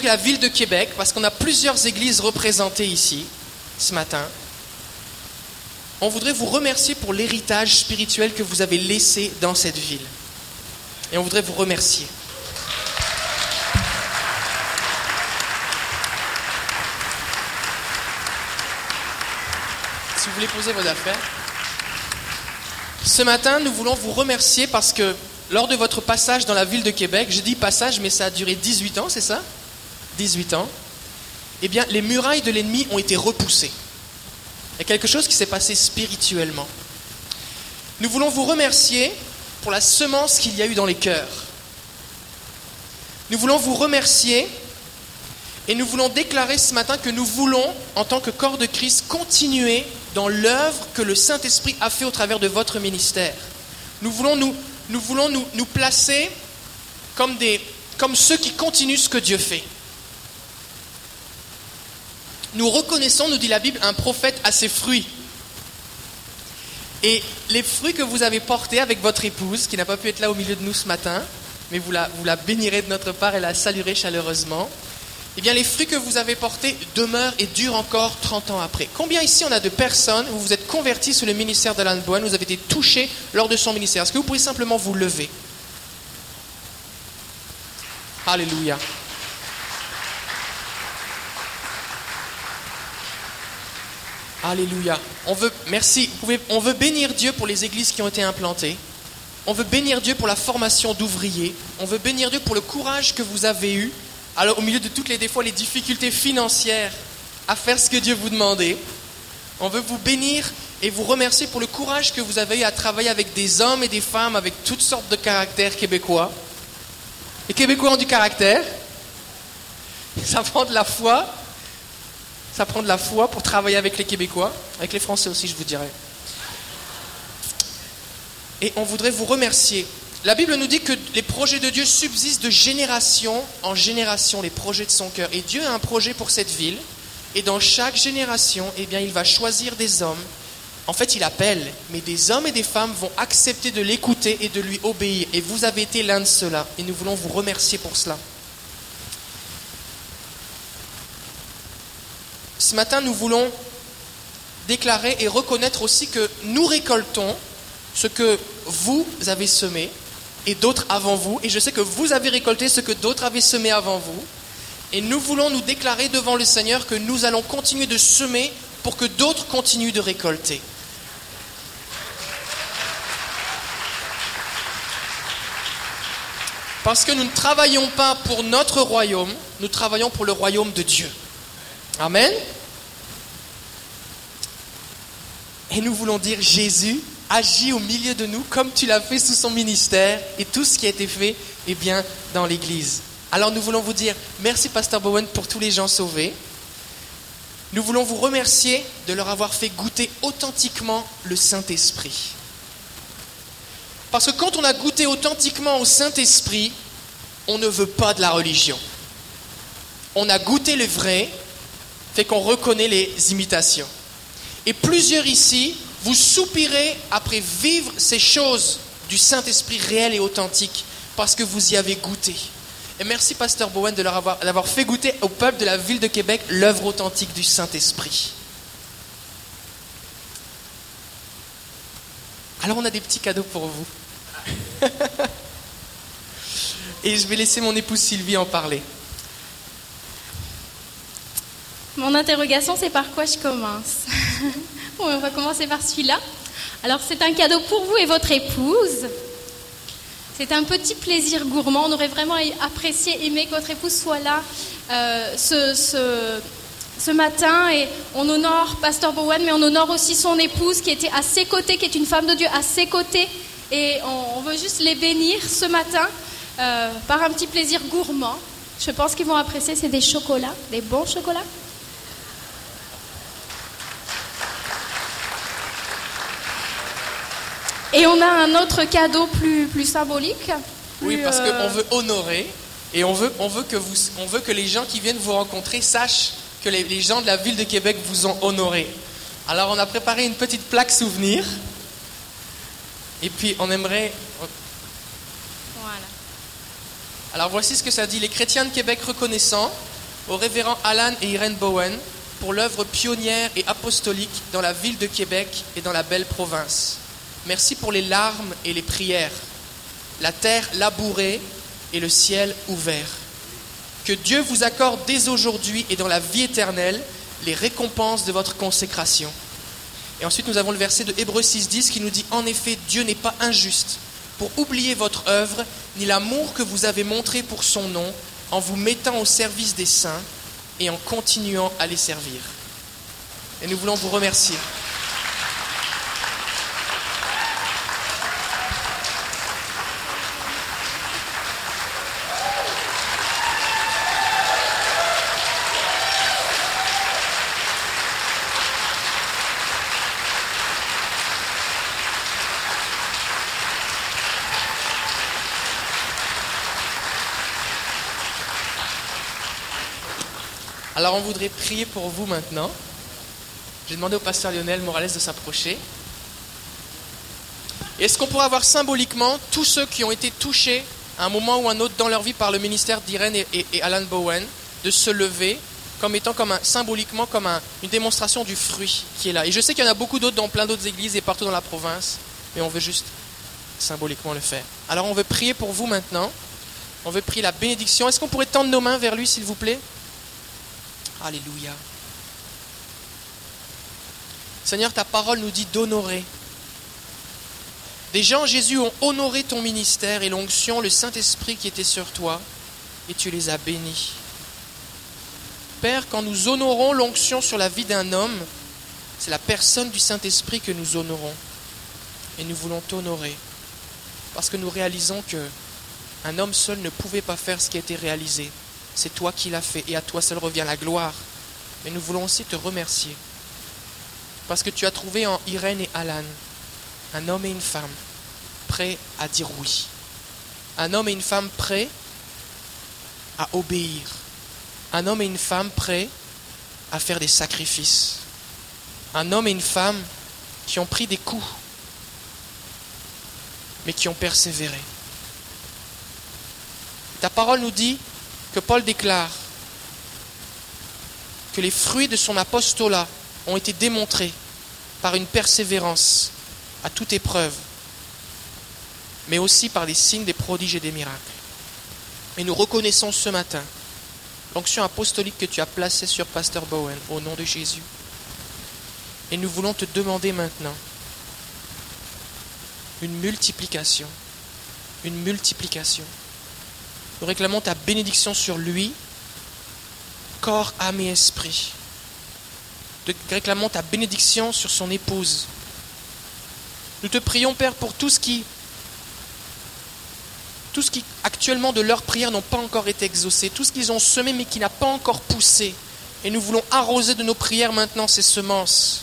de la ville de Québec, parce qu'on a plusieurs églises représentées ici ce matin, on voudrait vous remercier pour l'héritage spirituel que vous avez laissé dans cette ville. Et on voudrait vous remercier. Si vous voulez poser vos affaires. Ce matin, nous voulons vous remercier parce que lors de votre passage dans la ville de Québec, je dis passage, mais ça a duré 18 ans, c'est ça? 18 ans. Eh bien, les murailles de l'ennemi ont été repoussées. Il y a quelque chose qui s'est passé spirituellement. Nous voulons vous remercier pour la semence qu'il y a eu dans les cœurs. Nous voulons vous remercier et nous voulons déclarer ce matin que nous voulons, en tant que corps de Christ, continuer dans l'œuvre que le Saint-Esprit a fait au travers de votre ministère. Nous voulons nous, nous, voulons nous, nous placer comme, des, comme ceux qui continuent ce que Dieu fait. Nous reconnaissons, nous dit la Bible, un prophète à ses fruits. Et les fruits que vous avez portés avec votre épouse, qui n'a pas pu être là au milieu de nous ce matin, mais vous la, vous la bénirez de notre part et la saluerez chaleureusement, eh bien les fruits que vous avez portés demeurent et durent encore 30 ans après. Combien ici on a de personnes où vous êtes convertis sous le ministère d'Alan Bowen, vous avez été touchés lors de son ministère? Est-ce que vous pouvez simplement vous lever? Alléluia. Alléluia. On veut, merci. on veut bénir Dieu pour les églises qui ont été implantées. On veut bénir Dieu pour la formation d'ouvriers. On veut bénir Dieu pour le courage que vous avez eu, alors au milieu de toutes les les difficultés financières, à faire ce que Dieu vous demandait. On veut vous bénir et vous remercier pour le courage que vous avez eu à travailler avec des hommes et des femmes avec toutes sortes de caractères québécois. Les Québécois ont du caractère. Ça prend de la foi, ça prend de la foi pour travailler avec les Québécois, avec les Français aussi, je vous dirais. Et on voudrait vous remercier. La Bible nous dit que les projets de Dieu subsistent de génération en génération, les projets de son cœur. Et Dieu a un projet pour cette ville. Et dans chaque génération, eh bien, il va choisir des hommes. En fait, il appelle, mais des hommes et des femmes vont accepter de l'écouter et de lui obéir. Et vous avez été l'un de ceux-là. Et nous voulons vous remercier pour cela. Ce matin, nous voulons déclarer et reconnaître aussi que nous récoltons ce que vous avez semé et d'autres avant vous. Et je sais que vous avez récolté ce que d'autres avaient semé avant vous. Et nous voulons nous déclarer devant le Seigneur que nous allons continuer de semer pour que d'autres continuent de récolter. Parce que nous ne travaillons pas pour notre royaume, nous travaillons pour le royaume de Dieu. Amen. Et nous voulons dire Jésus agit au milieu de nous comme tu l'as fait sous son ministère et tout ce qui a été fait est bien dans l'Église. Alors nous voulons vous dire merci Pasteur Bowen pour tous les gens sauvés. Nous voulons vous remercier de leur avoir fait goûter authentiquement le Saint-Esprit. Parce que quand on a goûté authentiquement au Saint-Esprit, on ne veut pas de la religion. On a goûté le vrai, fait qu'on reconnaît les imitations. Et plusieurs ici, vous soupirez après vivre ces choses du Saint-Esprit réel et authentique, parce que vous y avez goûté. Et merci, Pasteur Bowen, de leur avoir, d'avoir fait goûter au peuple de la ville de Québec l'œuvre authentique du Saint-Esprit. Alors, on a des petits cadeaux pour vous. Et je vais laisser mon épouse Sylvie en parler. Mon interrogation, c'est par quoi je commence On va commencer par celui-là. Alors, c'est un cadeau pour vous et votre épouse. C'est un petit plaisir gourmand. On aurait vraiment apprécié, aimé que votre épouse soit là euh, ce, ce, matin. Et on honore Pasteur Bowen, mais on honore aussi son épouse qui était à ses côtés, qui est une femme de Dieu à ses côtés. Et on, on veut juste les bénir ce matin euh, par un petit plaisir gourmand. Je pense qu'ils vont apprécier. C'est des chocolats, des bons chocolats. Et on a un autre cadeau plus, plus symbolique. oui, parce euh, qu'on veut honorer et on veut, on, veut que vous, on veut que les gens qui viennent vous rencontrer sachent que les, les gens de la ville de Québec vous ont honoré. Alors on a préparé une petite plaque souvenir. Et puis on aimerait... Voilà. Alors voici ce que ça dit. Les chrétiens de Québec reconnaissant au révérend Alan et Irene Bowen pour l'œuvre pionnière et apostolique dans la ville de Québec et dans la belle province. Merci pour les larmes et les prières, la terre labourée et le ciel ouvert. Que Dieu vous accorde dès aujourd'hui et dans la vie éternelle les récompenses de votre consécration. Et ensuite, nous avons le verset de Hébreux 6.10 qui nous dit En effet, Dieu n'est pas injuste pour oublier votre œuvre, ni l'amour que vous avez montré pour son nom, en vous mettant au service des saints et en continuant à les servir. Et nous voulons vous remercier. Alors on voudrait prier pour vous maintenant. J'ai demandé au pasteur Lionel Morales de s'approcher. Est-ce qu'on pourrait avoir symboliquement tous ceux qui ont été touchés à un moment ou un autre dans leur vie par le ministère d'Irène et, Alan Bowen de se lever comme étant comme un, symboliquement comme une démonstration du fruit qui est là? Et je sais qu'il y en a beaucoup d'autres dans plein d'autres églises et partout dans la province, mais on veut juste symboliquement le faire. Alors on veut prier pour vous maintenant. On veut prier la bénédiction. Est-ce qu'on pourrait tendre nos mains vers lui, s'il vous plaît? Alléluia. Seigneur, ta parole nous dit d'honorer. Des gens, Jésus, ont honoré ton ministère et l'onction, le Saint-Esprit qui était sur toi, et tu les as bénis. Père, quand nous honorons l'onction sur la vie d'un homme, c'est la personne du Saint-Esprit que nous honorons. Et nous voulons t'honorer. Parce que nous réalisons que un homme seul ne pouvait pas faire ce qui a été réalisé. C'est toi qui l'as fait et à toi seul revient la gloire. Mais nous voulons aussi te remercier parce que tu as trouvé en Irène et Alan un homme et une femme prêts à dire oui. Un homme et une femme prêts à obéir. Un homme et une femme prêts à faire des sacrifices. Un homme et une femme qui ont pris des coups, mais qui ont persévéré. Ta parole nous dit que Paul déclare que les fruits de son apostolat ont été démontrés par une persévérance à toute épreuve, mais aussi par des signes, des prodiges et des miracles. Et nous reconnaissons ce matin l'onction apostolique que tu as placée sur Pasteur Bowen au nom de Jésus. Et nous voulons te demander maintenant une multiplication, une multiplication nous réclamons ta bénédiction sur lui, corps, âme et esprit. Nous réclamons ta bénédiction sur son épouse. Nous te prions, Père, pour tout ce qui, actuellement de leurs prières n'ont pas encore été exaucé, tout ce qu'ils ont semé mais qui n'a pas encore poussé. Et nous voulons arroser de nos prières maintenant ces semences.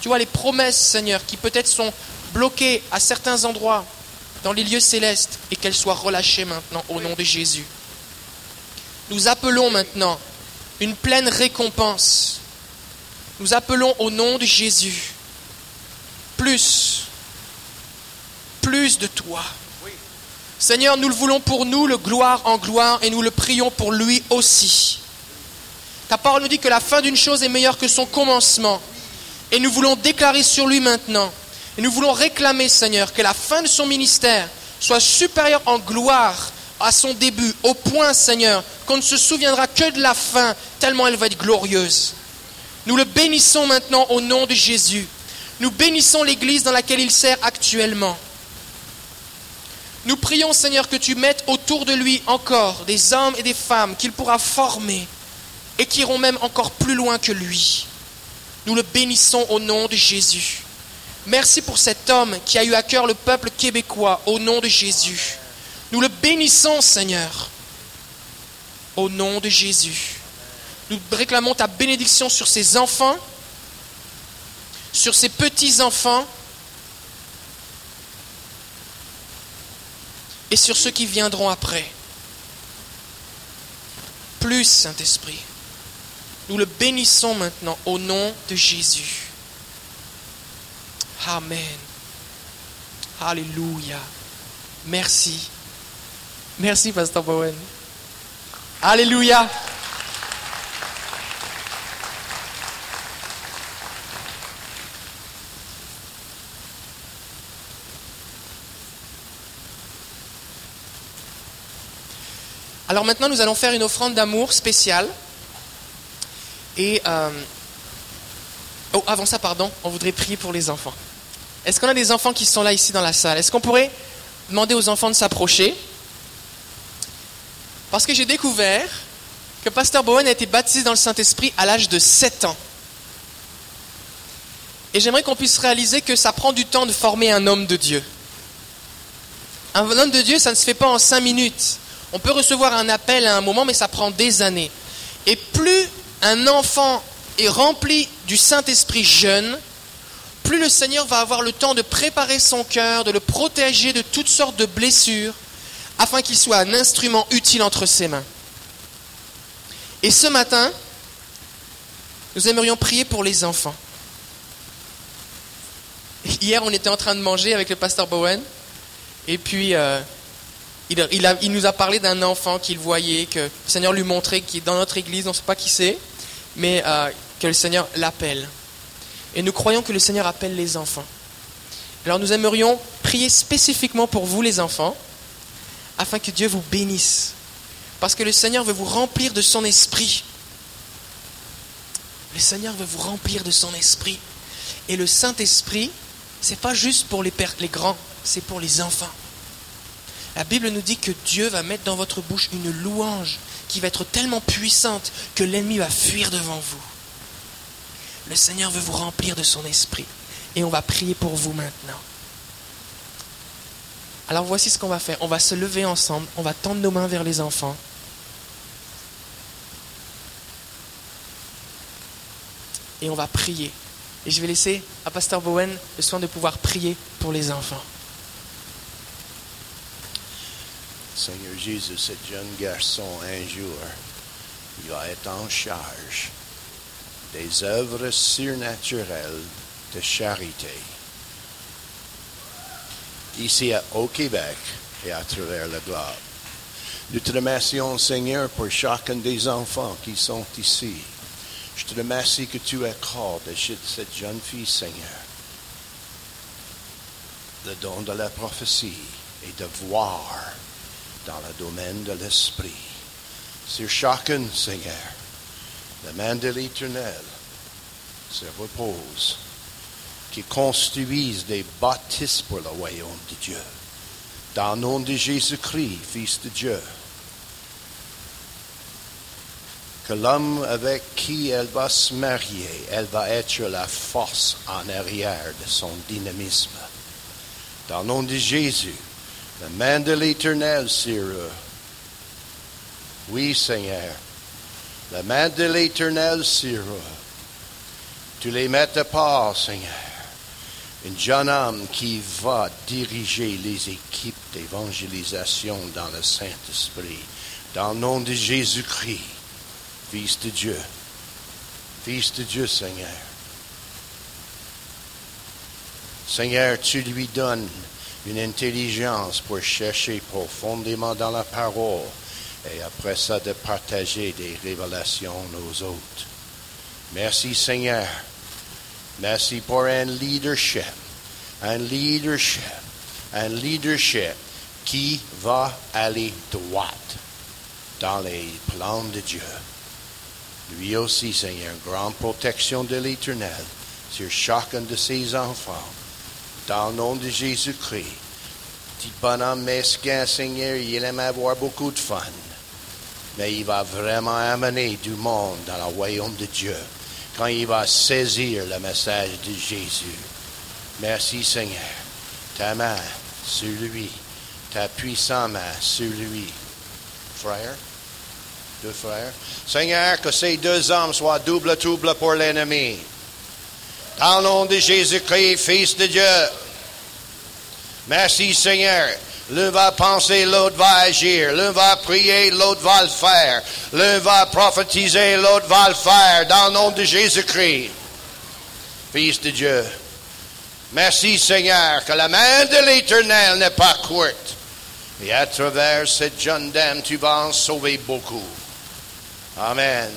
Tu vois les promesses, Seigneur, qui peut-être sont bloquées à certains endroits, dans les lieux célestes et qu'elle soit relâchée maintenant au nom de Jésus. Nous appelons maintenant une pleine récompense. Nous appelons au nom de Jésus plus, plus de toi. Seigneur, nous le voulons pour nous, le gloire en gloire, et nous le prions pour lui aussi. Ta parole nous dit que la fin d'une chose est meilleure que son commencement. Et nous voulons déclarer sur lui maintenant et nous voulons réclamer, Seigneur, que la fin de son ministère soit supérieure en gloire à son début, au point, Seigneur, qu'on ne se souviendra que de la fin, tellement elle va être glorieuse. Nous le bénissons maintenant au nom de Jésus. Nous bénissons l'Église dans laquelle il sert actuellement. Nous prions, Seigneur, que tu mettes autour de lui encore des hommes et des femmes qu'il pourra former et qui iront même encore plus loin que lui. Nous le bénissons au nom de Jésus. Merci pour cet homme qui a eu à cœur le peuple québécois au nom de Jésus. Nous le bénissons, Seigneur, au nom de Jésus. Nous réclamons ta bénédiction sur ses enfants, sur ses petits-enfants et sur ceux qui viendront après. Plus, Saint-Esprit. Nous le bénissons maintenant au nom de Jésus. Amen. Alléluia. Merci. Merci, Pasteur Bowen. Alléluia. Alors maintenant, nous allons faire une offrande d'amour spéciale. Et euh, oh, avant ça, pardon, on voudrait prier pour les enfants. Est-ce qu'on a des enfants qui sont là ici dans la salle? Est-ce qu'on pourrait demander aux enfants de s'approcher? Parce que j'ai découvert que Pasteur Bowen a été baptisé dans le Saint-Esprit à l'âge de 7 ans. Et j'aimerais qu'on puisse réaliser que ça prend du temps de former un homme de Dieu. Un homme de Dieu, ça ne se fait pas en 5 minutes. On peut recevoir un appel à un moment, mais ça prend des années. Et plus un enfant est rempli du Saint-Esprit jeune, plus le Seigneur va avoir le temps de préparer son cœur, de le protéger de toutes sortes de blessures, afin qu'il soit un instrument utile entre ses mains. Et ce matin, nous aimerions prier pour les enfants. Hier, on était en train de manger avec le pasteur Bowen, et puis euh, il, nous a parlé d'un enfant qu'il voyait, que le Seigneur lui montrait, qui est dans notre église, on ne sait pas qui c'est, mais euh, que le Seigneur l'appelle. Et nous croyons que le Seigneur appelle les enfants. Alors nous aimerions prier spécifiquement pour vous les enfants, afin que Dieu vous bénisse. Parce que le Seigneur veut vous remplir de son esprit. Le Seigneur veut vous remplir de son esprit. Et le Saint-Esprit, ce n'est pas juste pour les, les grands, c'est pour les enfants. La Bible nous dit que Dieu va mettre dans votre bouche une louange qui va être tellement puissante que l'ennemi va fuir devant vous. Le Seigneur veut vous remplir de son esprit. Et on va prier pour vous maintenant. Alors voici ce qu'on va faire. On va se lever ensemble. On va tendre nos mains vers les enfants. Et on va prier. Et je vais laisser à Pasteur Bowen le soin de pouvoir prier pour les enfants. Seigneur Jésus, ce jeune garçon, un jour, il va être en charge des œuvres surnaturelles de charité. Ici au Québec et à travers le globe. Nous te remercions, Seigneur, pour chacun des enfants qui sont ici. Je te remercie que tu accordes à cette jeune fille, Seigneur, le don de la prophétie et de voir dans le domaine de l'esprit. Sur chacun, Seigneur, la main de l'Éternel se repose, qui construisent des bâtisses pour le royaume de Dieu. Dans le nom de Jésus-Christ, Fils de Dieu, que l'homme avec qui elle va se marier, elle va être la force en arrière de son dynamisme. Dans le nom de Jésus, la main de l'Éternel sur eux. Oui, Seigneur. La main de l'Éternel sur eux. Tu les mets à part, Seigneur. Un jeune homme qui va diriger les équipes d'évangélisation dans le Saint-Esprit. Dans le nom de Jésus-Christ, Fils de Dieu. Fils de Dieu, Seigneur. Seigneur, tu lui donnes une intelligence pour chercher profondément dans la parole et après ça de partager des révélations aux autres. Merci Seigneur. Merci pour un leadership. Un leadership. Un leadership qui va aller droit dans les plans de Dieu. Lui aussi, Seigneur, grande protection de l'Éternel sur chacun de ses enfants dans le nom de Jésus-Christ. Petit bonhomme mesquin, Seigneur, il aime avoir beaucoup de fun. Mais il va vraiment amener du monde dans le royaume de Dieu quand il va saisir le message de Jésus. Merci, Seigneur. Ta main sur lui, ta puissante main sur lui. Frère, deux frères? Seigneur, que ces deux hommes soient double-double pour l'ennemi. Dans le nom de Jésus-Christ, Fils de Dieu. Merci Seigneur. L'un va penser, l'autre va agir. L'un va prier, l'autre va le faire. L'un va prophétiser, l'autre va le faire. Dans le nom de Jésus-Christ. Fils de Dieu. Merci Seigneur, que la main de l'Éternel n'est pas courte. Et à travers cette jeune dame, tu vas en sauver beaucoup. Amen.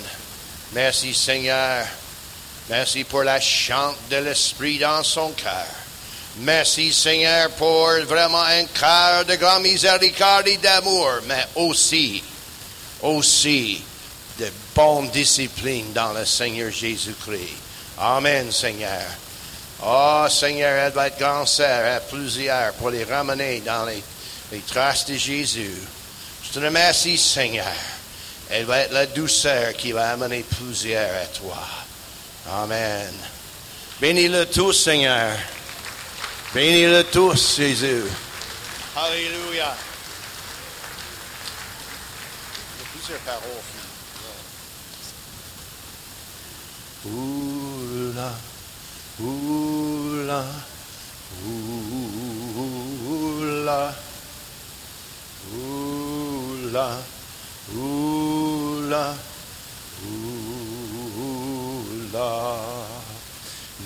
Merci Seigneur. Merci pour la chante de l'Esprit dans son cœur. Merci Seigneur pour vraiment un cœur de grande miséricorde et d'amour, mais aussi, aussi de bonne discipline dans le Seigneur Jésus-Christ. Amen Seigneur. Oh Seigneur, elle va être grand sœur à plusieurs pour les ramener dans les, traces de Jésus. Je te remercie Seigneur. Elle va être la douceur qui va amener plusieurs à toi. Amen. Bénis-le tous, Seigneur. Bénis-le tous, Jésus. Alléluia. Il y a plusieurs paroles. Oula, oula, oula, oula, oula, oula.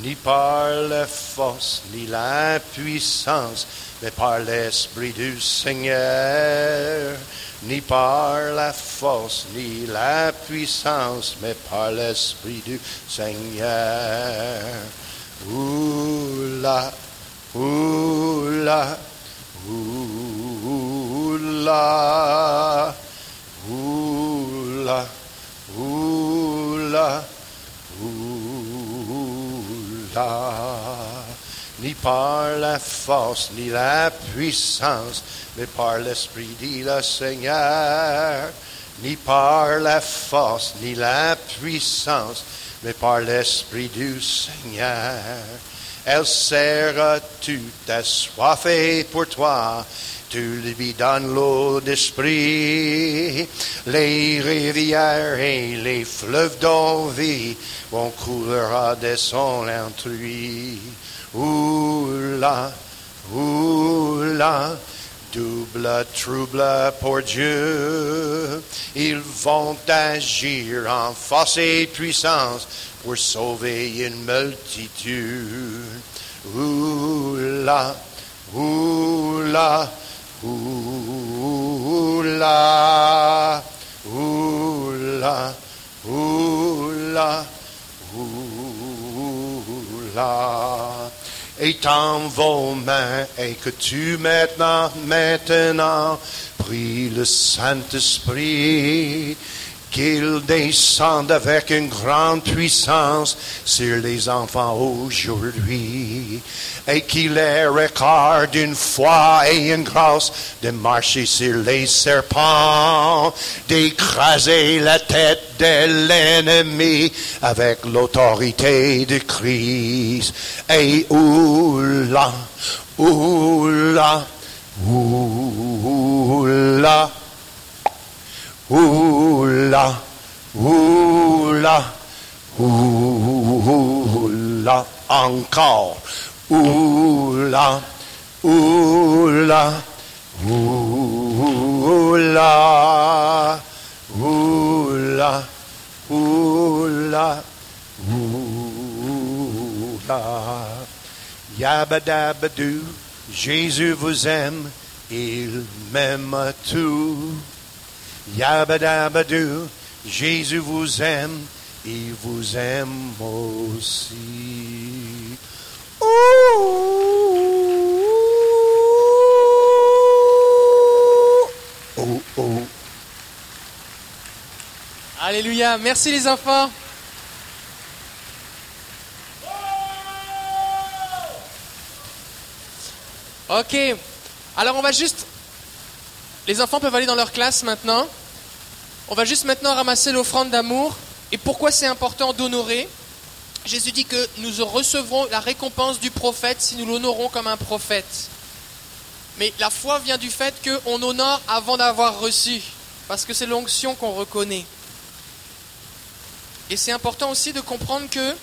Ni par la force, ni la puissance, mais par l'Esprit du Seigneur. Ni par la force, ni la puissance, mais par l'Esprit du Seigneur. Oula, oula, oula, oula, oula, Ni par la force, ni la puissance, mais par l'Esprit, dit le Seigneur. Ni par la force, ni la puissance, mais par l'Esprit du Seigneur. Elle sert tout assoiffé pour toi. Tu lui donnes l'eau d'esprit. Les rivières et les fleuves d'envie vont coulera de son intrus. Oula, oula, double trouble pour Dieu. Ils vont agir en force et puissance pour sauver une multitude. Oula, oula, oula, oula, oula, oula. Étends vos mains et que tu maintenant, maintenant, prie le Saint-Esprit, qu'il descende avec une grande puissance sur les enfants aujourd'hui, et qu'il ait record d'une foi et une grâce de marcher sur les serpents, d'écraser la tête de l'ennemi avec l'autorité de Christ. Et oula, oula, oula, oula, oula, oula, encore, oula, oula, oula, oula, oula, oula. Yabadabadou, Jésus vous aime, il m'aime tout. Yabadabadou, Jésus vous aime, il vous aime aussi. Oh, oh. Alléluia. Merci les enfants. Ok. Alors on va juste... Les enfants peuvent aller dans leur classe maintenant. On va juste maintenant ramasser l'offrande d'amour. Et pourquoi c'est important d'honorer? Jésus dit que nous recevrons la récompense du prophète si nous l'honorons comme un prophète. Mais la foi vient du fait qu'on honore avant d'avoir reçu, parce que c'est l'onction qu'on reconnaît. Et c'est important aussi de comprendre que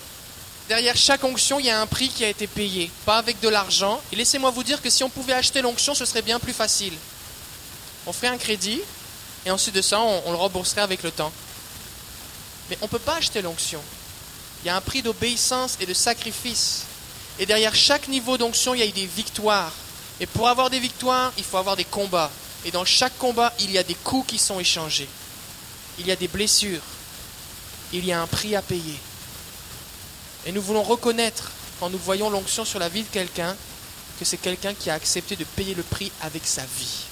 derrière chaque onction, il y a un prix qui a été payé, pas avec de l'argent. Et laissez-moi vous dire que si on pouvait acheter l'onction, ce serait bien plus facile. On ferait un crédit, et ensuite de ça, on, le rembourserait avec le temps. Mais on ne peut pas acheter l'onction. Il y a un prix d'obéissance et de sacrifice. Et derrière chaque niveau d'onction, il y a des victoires. Et pour avoir des victoires, il faut avoir des combats. Et dans chaque combat, il y a des coups qui sont échangés. Il y a des blessures. Il y a un prix à payer. Et nous voulons reconnaître, quand nous voyons l'onction sur la vie de quelqu'un, que c'est quelqu'un qui a accepté de payer le prix avec sa vie.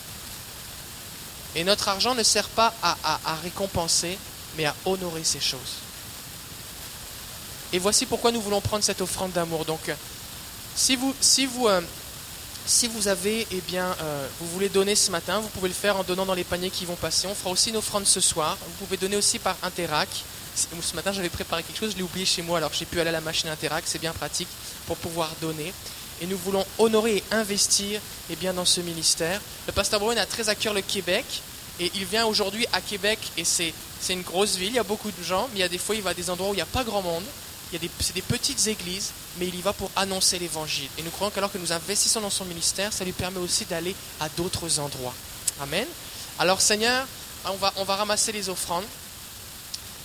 Et notre argent ne sert pas à, récompenser, mais à honorer ces choses. Et voici pourquoi nous voulons prendre cette offrande d'amour. Donc, si vous, si vous, euh, si vous avez, eh bien, euh, vous voulez donner ce matin, vous pouvez le faire en donnant dans les paniers qui vont passer. On fera aussi une offrande ce soir. Vous pouvez donner aussi par Interac. Ce matin, j'avais préparé quelque chose, je l'ai oublié chez moi, alors j'ai pu aller à la machine Interac. C'est bien pratique pour pouvoir donner. Et nous voulons honorer et investir eh bien, dans ce ministère. Le pasteur Brown a très à cœur le Québec. Et il vient aujourd'hui à Québec et c'est une grosse ville, il y a beaucoup de gens, mais il y a des fois il va à des endroits où il n'y a pas grand monde. Il y a des, c'est des petites églises, mais il y va pour annoncer l'évangile. Et nous croyons qu'alors que nous investissons dans son ministère, ça lui permet aussi d'aller à d'autres endroits. Amen. Alors Seigneur, on va, on va ramasser les offrandes.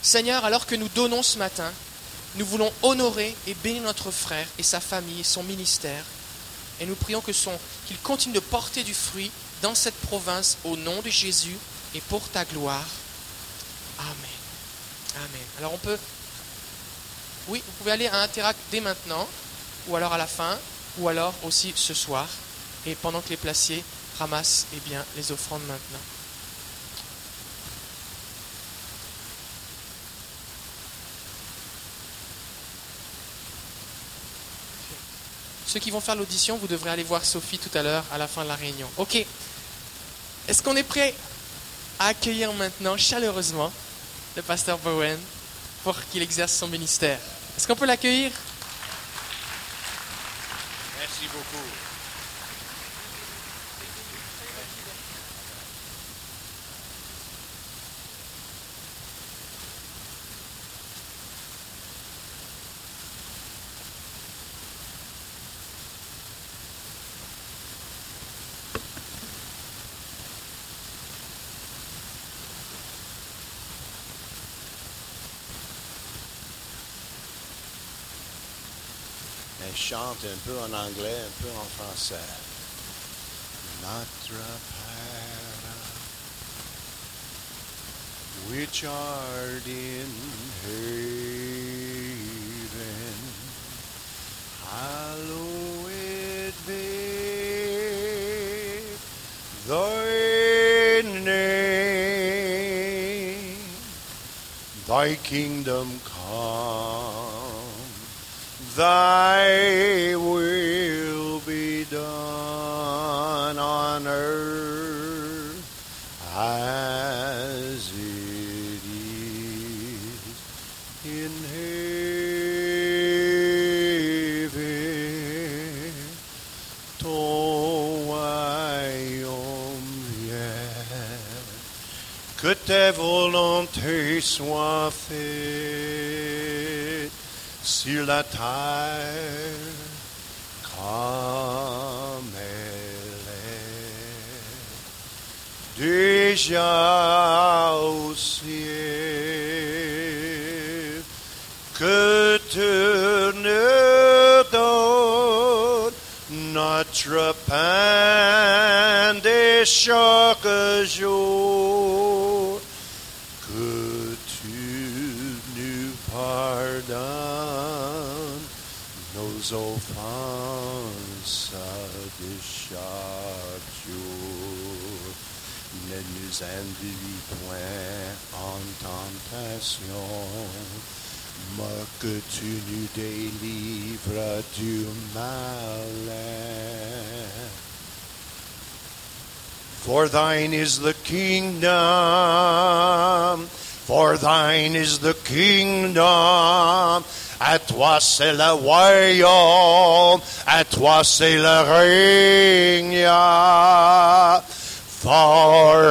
Seigneur, alors que nous donnons ce matin, nous voulons honorer et bénir notre frère et sa famille et son ministère. Et nous prions que son, qu'il continue de porter du fruit dans cette province au nom de Jésus et pour ta gloire. Amen. Amen. Alors on peut... Oui, vous pouvez aller à Interact dès maintenant, ou alors à la fin, ou alors aussi ce soir, et pendant que les placiers ramassent eh bien, les offrandes maintenant. Ceux qui vont faire l'audition, vous devrez aller voir Sophie tout à l'heure à la fin de la réunion. Ok. Est-ce qu'on est prêt à accueillir maintenant chaleureusement le pasteur Bowen pour qu'il exerce son ministère? Est-ce qu'on peut l'accueillir? Merci beaucoup. Chante un peu en anglais, un peu en français. Notre Père, which art in heaven, hallowed be thy name. Thy kingdom come, thy will be done on earth as it is in heaven. Que ta volonté soit faite sur la terre comme elle est déjà au ciel. Que tu nous donnes notre pain de chaque jour. En tentation, mais que tu nous délivres du mal. For thine is the kingdom, for thine is the kingdom. À toi c'est le royaume, à toi c'est le règne far.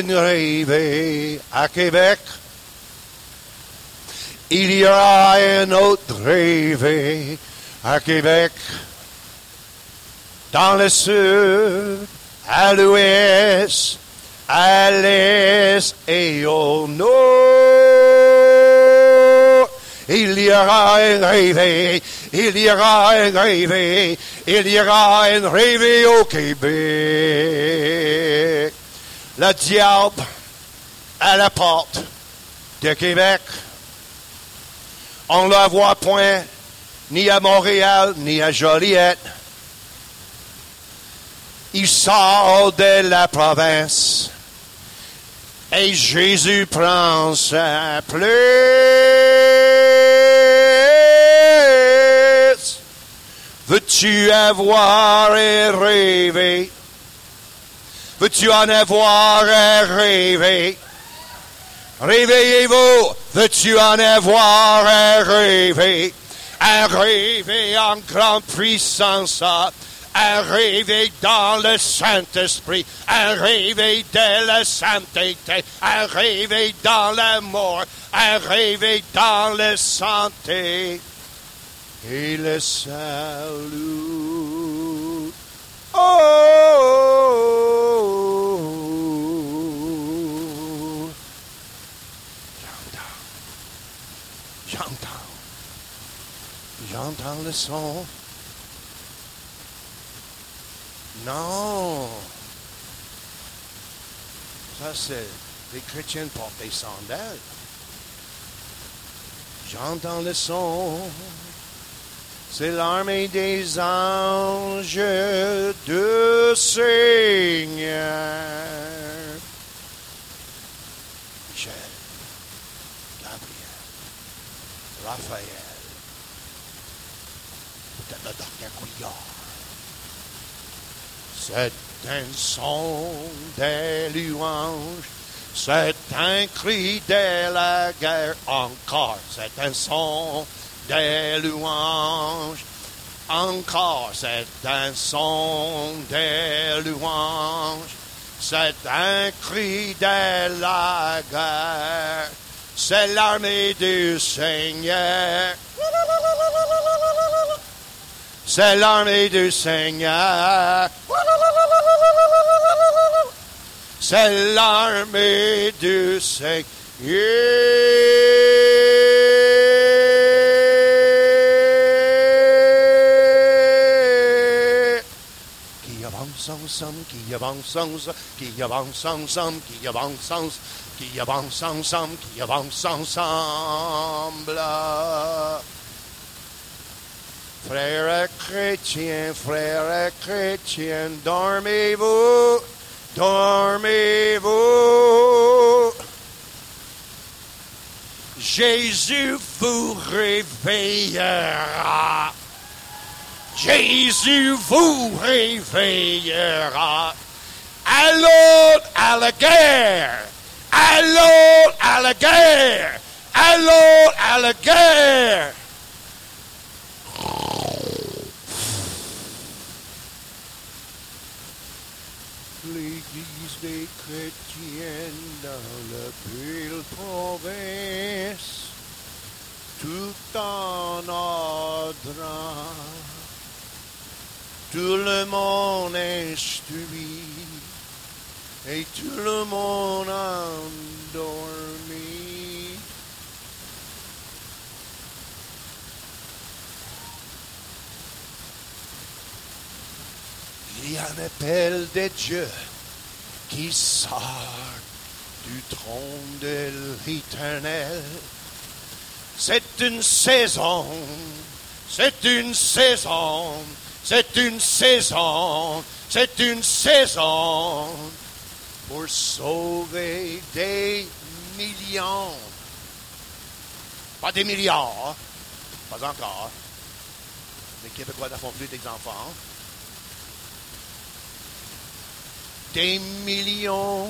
Une rêve à Québec. Il y aura un autre rêve à Québec. Dans le sud, à l'ouest, à l'est et au nord. Il y aura un rêve, il y aura un rêve, il y aura un rêve au Québec. Le diable à la porte de Québec. On ne la voit point ni à Montréal, ni à Joliette. Il sort de la province. Et Jésus prend sa place. Veux-tu avoir et rêver? Veux-tu en avoir et rêver? Réveillez-vous, veux-tu en avoir un rêver? Un rêver en grande puissance, un rêver dans le Saint-Esprit, un rêver de la sainteté, un rêver dans l'amour, un rêver dans la santé et le salut. Oh! J'entends. J'entends. J'entends le son. Non. Ça, c'est les chrétiens portent des sandales. J'entends le son. C'est l'armée des anges de Seigneur. Michel, Gabriel, Raphaël, peut-être le docteur Couillard. C'est un son des louanges, c'est un cri de la guerre encore, c'est un son des louanges. Encore, c'est un son des louanges. C'est un cri de la guerre. C'est l'armée du Seigneur. C'est l'armée du Seigneur. C'est l'armée du Seigneur. Qui avance ensemble, qui avance ensemble, qui avance ensemble, qui avance ensemble, qui avance ensemble, qui avance ensemble. Frères chrétiens, frères chrétiens, dormez-vous, dormez-vous. Jésus vous réveillera. Jésus vous réveillera. Allons à la guerre. Allons à la guerre. Allons à la guerre. L'église des chrétiens dans la belle province, tout en ordre, tout le monde instruit et tout le monde endormi. Il y a un appel de Dieu qui sort du trône de l'éternel. C'est une saison, c'est une saison, c'est une saison, c'est une saison pour sauver des millions. Pas des milliards, pas encore. Les Québécois n'en font plus des enfants. Des millions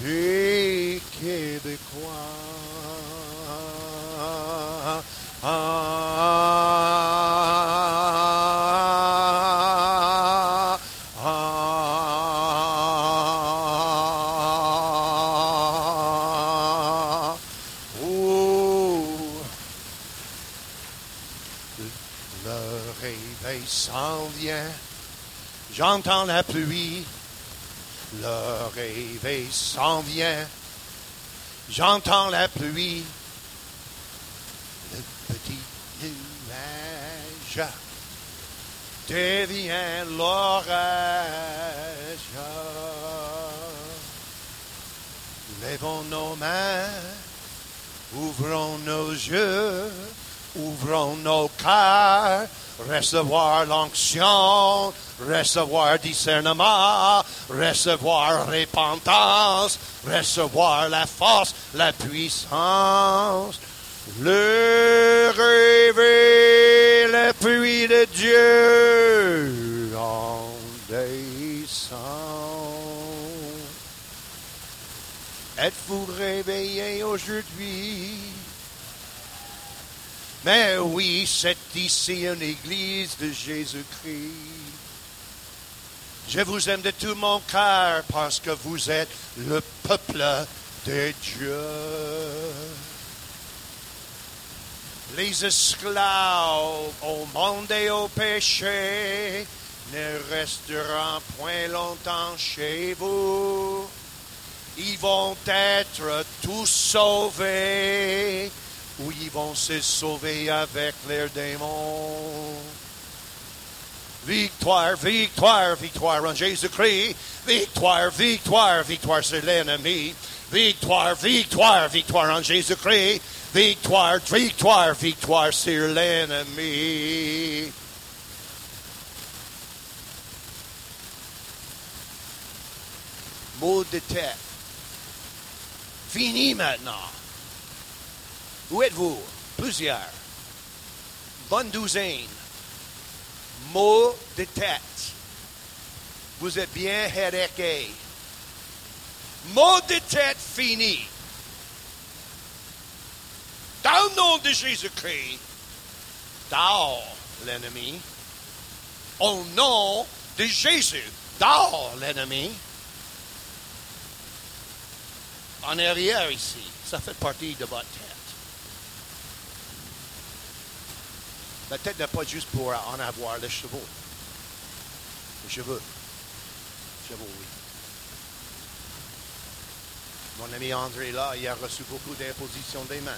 de Québécois. Ah, ah, s'en vient. J'entends la pluie, le réveil s'en vient. J'entends la pluie, le petit nuage devient l'orage. Lèvons nos mains, ouvrons nos yeux, ouvrons nos cœurs, recevoir l'onction, recevoir discernement, recevoir repentance, recevoir la force, la puissance, le réveil, la pluie de Dieu en descend. Êtes-vous réveillés aujourd'hui? Mais oui, c'est ici une église de Jésus-Christ. Je vous aime de tout mon cœur parce que vous êtes le peuple de Dieu. Les esclaves au monde et au péché ne resteront point longtemps chez vous. Ils vont être tous sauvés ou ils vont se sauver avec leurs démons. Victoire, victoire, victoire en Jésus-Christ. Victoire, victoire, victoire sur l'ennemi. Victoire, victoire, victoire en Jésus-Christ. Victoire, victoire, victoire sur l'ennemi. Mot de tête. Fini maintenant. Où êtes-vous? Plusieurs. Bonne douzaine. Mot de tête. Vous êtes bien headaché. Mot de tête fini. Dans le nom de Jésus-Christ, dehors l'ennemi. Au nom de Jésus, dehors l'ennemi. En arrière ici, ça fait partie de votre tête. La tête n'est pas juste pour en avoir les chevaux. Les cheveux. Chevaux, oui. Mon ami André, là, il a reçu beaucoup d'impositions des mains.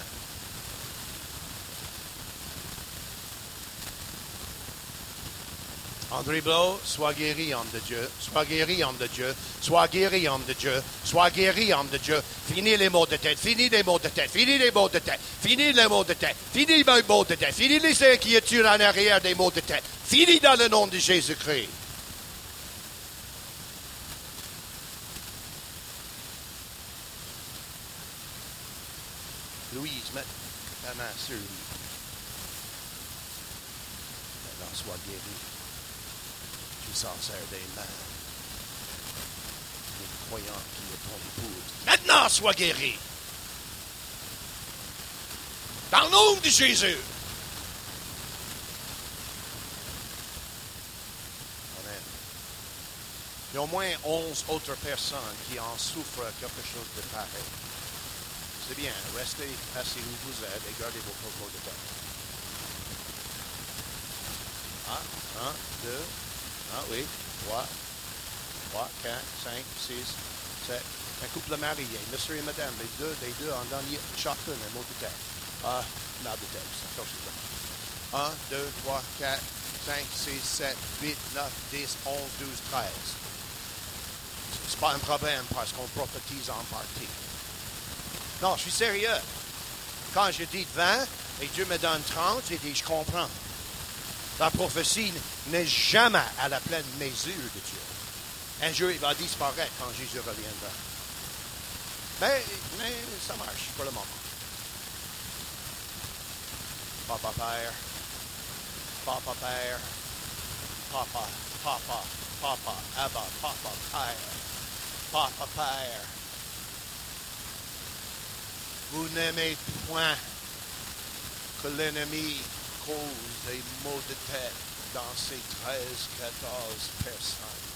André Blo, sois guéri, homme de Dieu. Sois guéri, homme de Dieu. Sois guéri, homme de Dieu. Sois guéri, homme de Dieu. Finis les mots de tête. Finis les mots de tête. Finis les mots de tête. Finis les mots de tête. Finis les mots de tête. Finis les inquiétudes en arrière des mots de tête. Finis dans le nom de Jésus-Christ. Louise, mets ta main sur lui. Sois guéri. Tu s'en sers des mains. Le croyant qui est ton épouse. Maintenant, sois guéri. Dans le nom de Jésus. Amen. Il y a au moins onze autres personnes qui en souffrent quelque chose de pareil. C'est bien, restez assis où vous êtes et gardez vos propos de. Un, un, deux, ah oui, trois, trois, quatre, cinq, six, sept. Un couple marié, monsieur et madame, les deux, les deux en donne chacun un mot de tête. Ah, mal de tête, ça. Un, deux, trois, quatre, cinq, six, sept, huit, neuf, dix, onze, douze, treize. C'est pas un problème parce qu'on prophétise en partie. Non, je suis sérieux. Quand je dis 20 et Dieu me donne 30, j'ai dit je comprends. La prophétie n'est jamais à la pleine mesure de Dieu. Un jour, il va disparaître quand Jésus reviendra. Mais, mais ça marche pour le moment. Papa Père, Papa Père, Papa, Papa, Papa, Abba, Papa Père, Papa Père. Vous n'aimez point que l'ennemi des maux de tête dans ces 13, 14 personnes.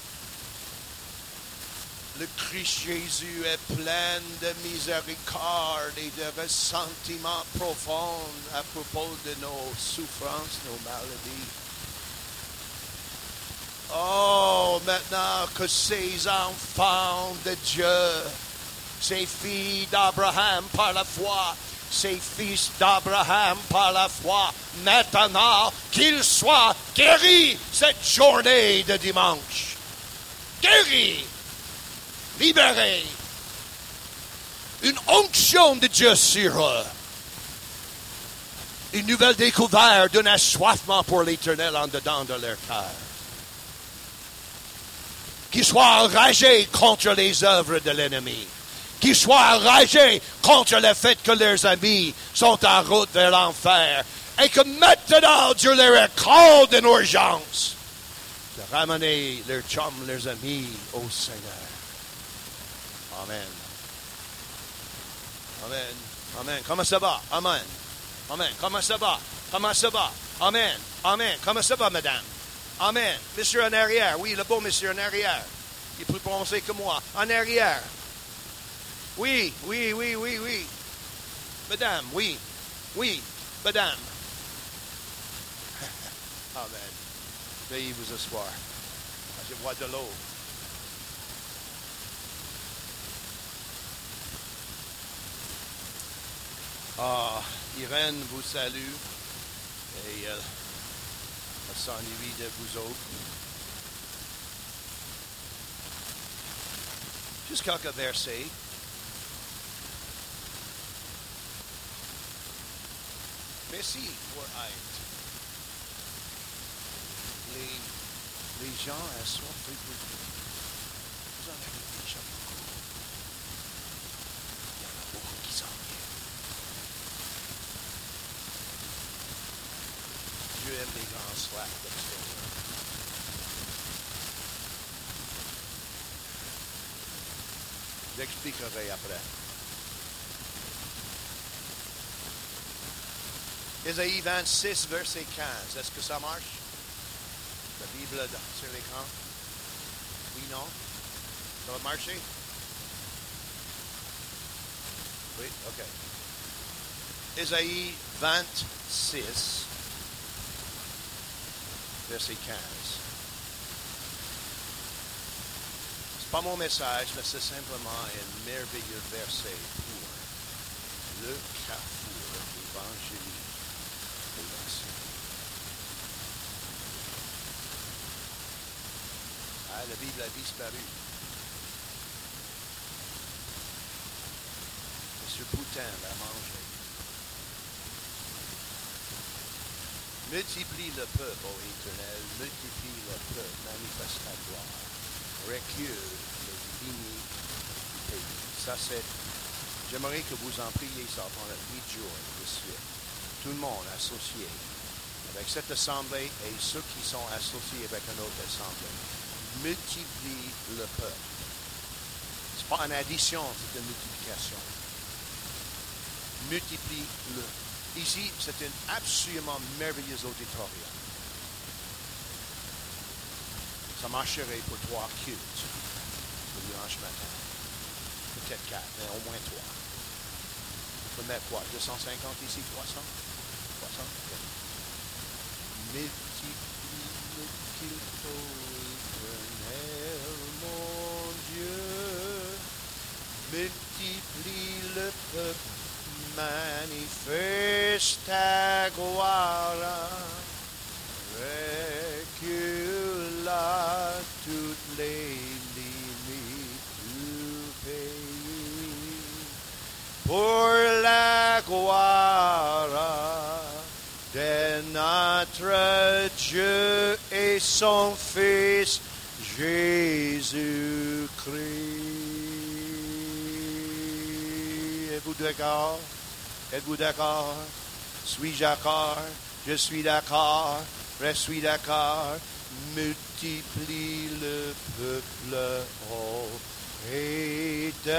Le Christ Jésus est plein de miséricorde et de ressentiment profond à propos de nos souffrances, nos maladies. Oh, maintenant que ces enfants de Dieu, ces filles d'Abraham par la foi, ces fils d'Abraham par la foi, maintenant qu'ils soient guéris cette journée de dimanche. Guéris, libérés. Une onction de Dieu sur eux. Une nouvelle découverte d'un assoiffement pour l'éternel en dedans de leur cœur. Qu'ils soient enragés contre les œuvres de l'ennemi qu'ils soient enragés contre le fait que leurs amis sont en route vers l'enfer et que maintenant Dieu leur accorde d'une urgence de ramener leurs chums, leurs amis au Seigneur. Amen. Amen. Amen. Comment ça va? Amen. Amen. Comment ça va? Comment ça va? Amen. Amen. Comment ça va, madame? Amen. Monsieur en arrière. Oui, le beau monsieur en arrière. Il est plus prononcé que moi. En arrière. Oui, oui, oui, oui, oui. Madame, oui. Oui, madame. Amen. Veuillez vous asseoir. Je bois de l'eau. Ah, Irène vous salue et euh, elle s'ennuie de vous autres. Juste quelques versets. Merci pour être. Les, les gens assoiffés pour vous. Vous en avez déjà beaucoup. Il y en a beaucoup qui s'en viennent. Dieu aime les grands soifs d'extérieur. J'expliquerai après. Ésaïe 26, verset 15. Est-ce que ça marche? La Bible sur l'écran? Oui, non? Ça va marcher? Oui, OK. Ésaïe 26, verset 15. C'est pas mon message, mais c'est simplement un merveilleux verset pour le carrefour évangélique des nations. Ah, la Bible a disparu. Monsieur Poutin l'a mangé. Multiplie le peuple, ô Éternel, multiplie le peuple, manifeste ta gloire. Recule les pays. Ça, c'est. J'aimerais que vous en priez ça pendant huit jours de suite. Tout le monde associé avec cette assemblée et ceux qui sont associés avec une autre assemblée. Multiplie le peuple. Ce n'est pas une addition, c'est une multiplication. Multiplie-le. Ici, c'est un absolument merveilleux auditorium. Ça marcherait pour trois cultes le dimanche matin. Peut-être quatre, mais au moins trois. On peut mettre quoi? 250 ici 300 300 Ok. Multiplie le culte Multiplie le peuple, manifeste ta gloire. Recule à toutes les limites du pays pour la gloire de notre Dieu et son Fils Jésus-Christ. D'accord? Êtes-vous d'accord? Suis-je d'accord? Je suis d'accord. Je suis d'accord. Multiplie le peuple, ô éternel.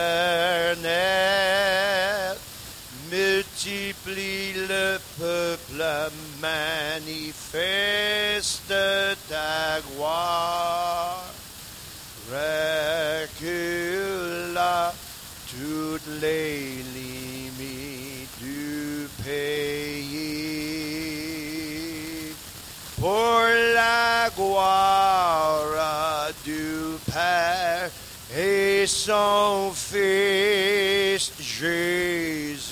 Multiplie le peuple, manifeste ta gloire. Recule toutes les limites du pays pour la gloire du Père et son Fils Jésus-Christ.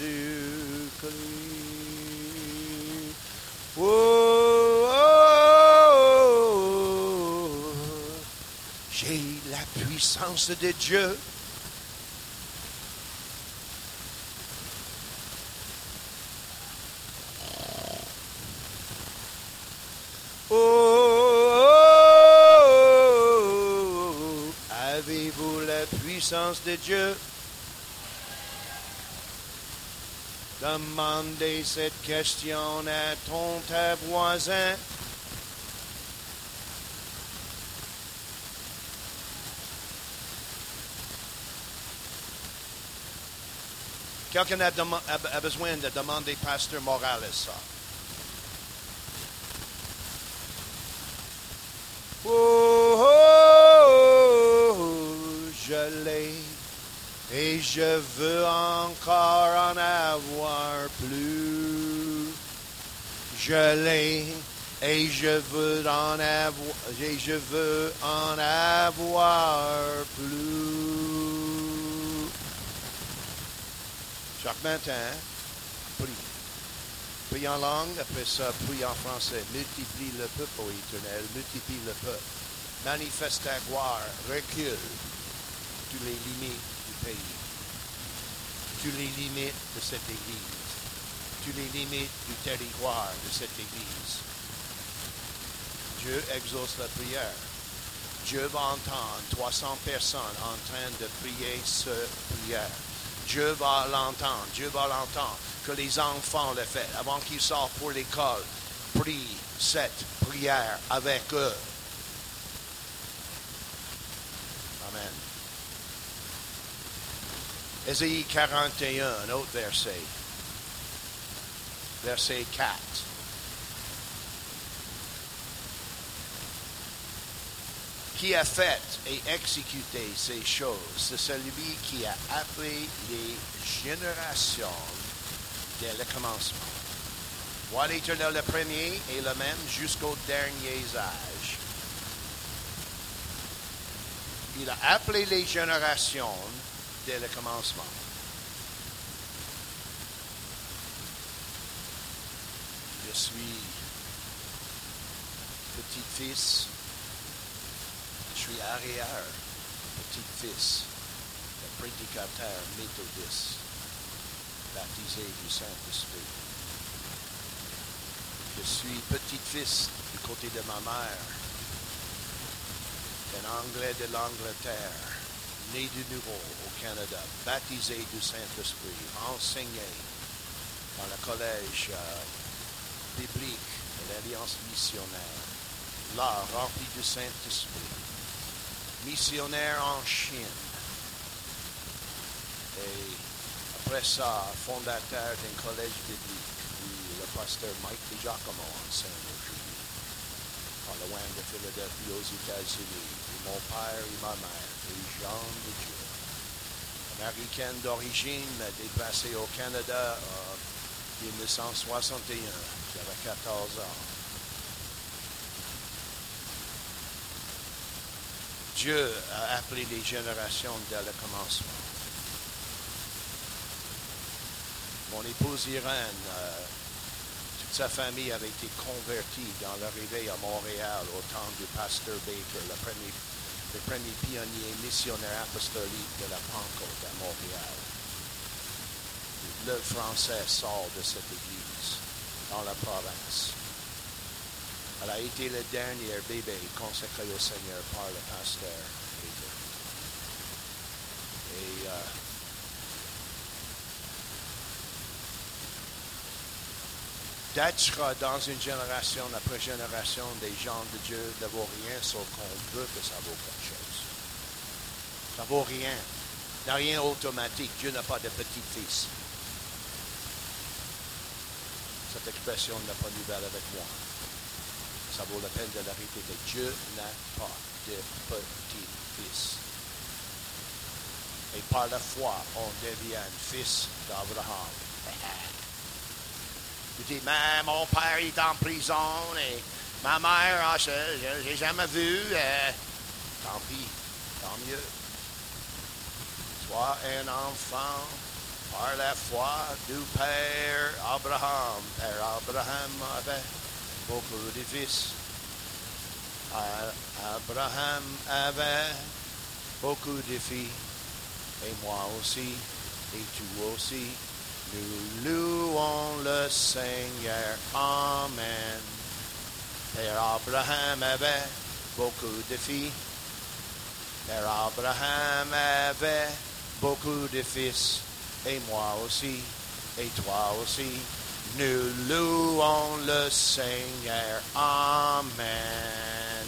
Oh, oh, oh, oh. J'ai la puissance de Dieu Oh, avez-vous la puissance de Dieu? Demandez cette question à ton voisin. Quelqu'un a besoin de demander Pasteur Morales ça. Oh, oh, oh, je l'ai et je veux encore en avoir plus. Je l'ai et je veux en avoir et je veux en avoir plus. Chaque matin, prie. Prie en langue, après ça, prie en français. Multiplie le peuple, ô éternel, multiplie le peuple. Manifeste ta gloire, recule toutes les limites du pays, toutes les limites de cette Église, toutes les limites du territoire de cette Église. Dieu exauce la prière. Dieu va entendre 300 personnes en train de prier cette prière. Dieu va l'entendre. Dieu va l'entendre. Que les enfants le fassent avant qu'ils sortent pour l'école. Prie cette prière avec eux. Amen. Ésaïe 41, un autre verset. Verset 4. Qui a fait et exécuté ces choses, c'est celui qui a appelé les générations dès le commencement. Moi, l'Éternel, le premier et le même jusqu'aux derniers âges. Il a appelé les générations dès le commencement. Je suis petit-fils, suis arrière petit-fils de prédicateur méthodiste baptisé du Saint-Esprit. Je suis petit-fils du côté de ma mère, un Anglais de l'Angleterre, né de nouveau au Canada, baptisé du Saint-Esprit, enseigné dans le collège euh, biblique de l'Alliance missionnaire, là rempli du Saint-Esprit, missionnaire en Chine, et après ça, fondateur d'un collège biblique. Où le pasteur Mike DiGiacomo enseigne aujourd'hui, pas loin de Philadelphie aux États-Unis, mon père et ma mère, des gens de Dieu, américaine d'origine, mais déplacée au Canada en 1961, j'avais 14 ans. Dieu a appelé les générations dès le commencement. Mon épouse Irène, euh, toute sa famille avait été convertie dans l'arrivée à Montréal au temps du pasteur Baker, le premier, le premier pionnier missionnaire apostolique de la Pentecôte à Montréal. Le français sort de cette église dans la province. Elle a été le dernier bébé consacré au Seigneur par le pasteur. Et euh, dans une génération après génération des gens de Dieu ne vaut rien sauf qu'on veut que ça vaut quelque chose. Ça vaut rien. Il n'y a rien automatique. Dieu n'a pas de petit-fils. Cette expression n'est pas nouvelle avec moi. Ça vaut la peine de la répéter. Dieu n'a pas de petit-fils. Et par la foi, on devient fils d'Abraham. Tu dis, mais mon père est en prison et ma mère, ah, je n'ai jamais vu. euh, tant pis, tant mieux. Toi un enfant par la foi du Père Abraham. Père Abraham avait beaucoup de Abraham avait beaucoup de filles. Et moi et tu aussi. Nous louons le Seigneur. Amen. Père Abraham avait beaucoup de filles. Père Abraham avait beaucoup de fils, et moi aussi, et toi aussi. Nous louons le Seigneur. Amen.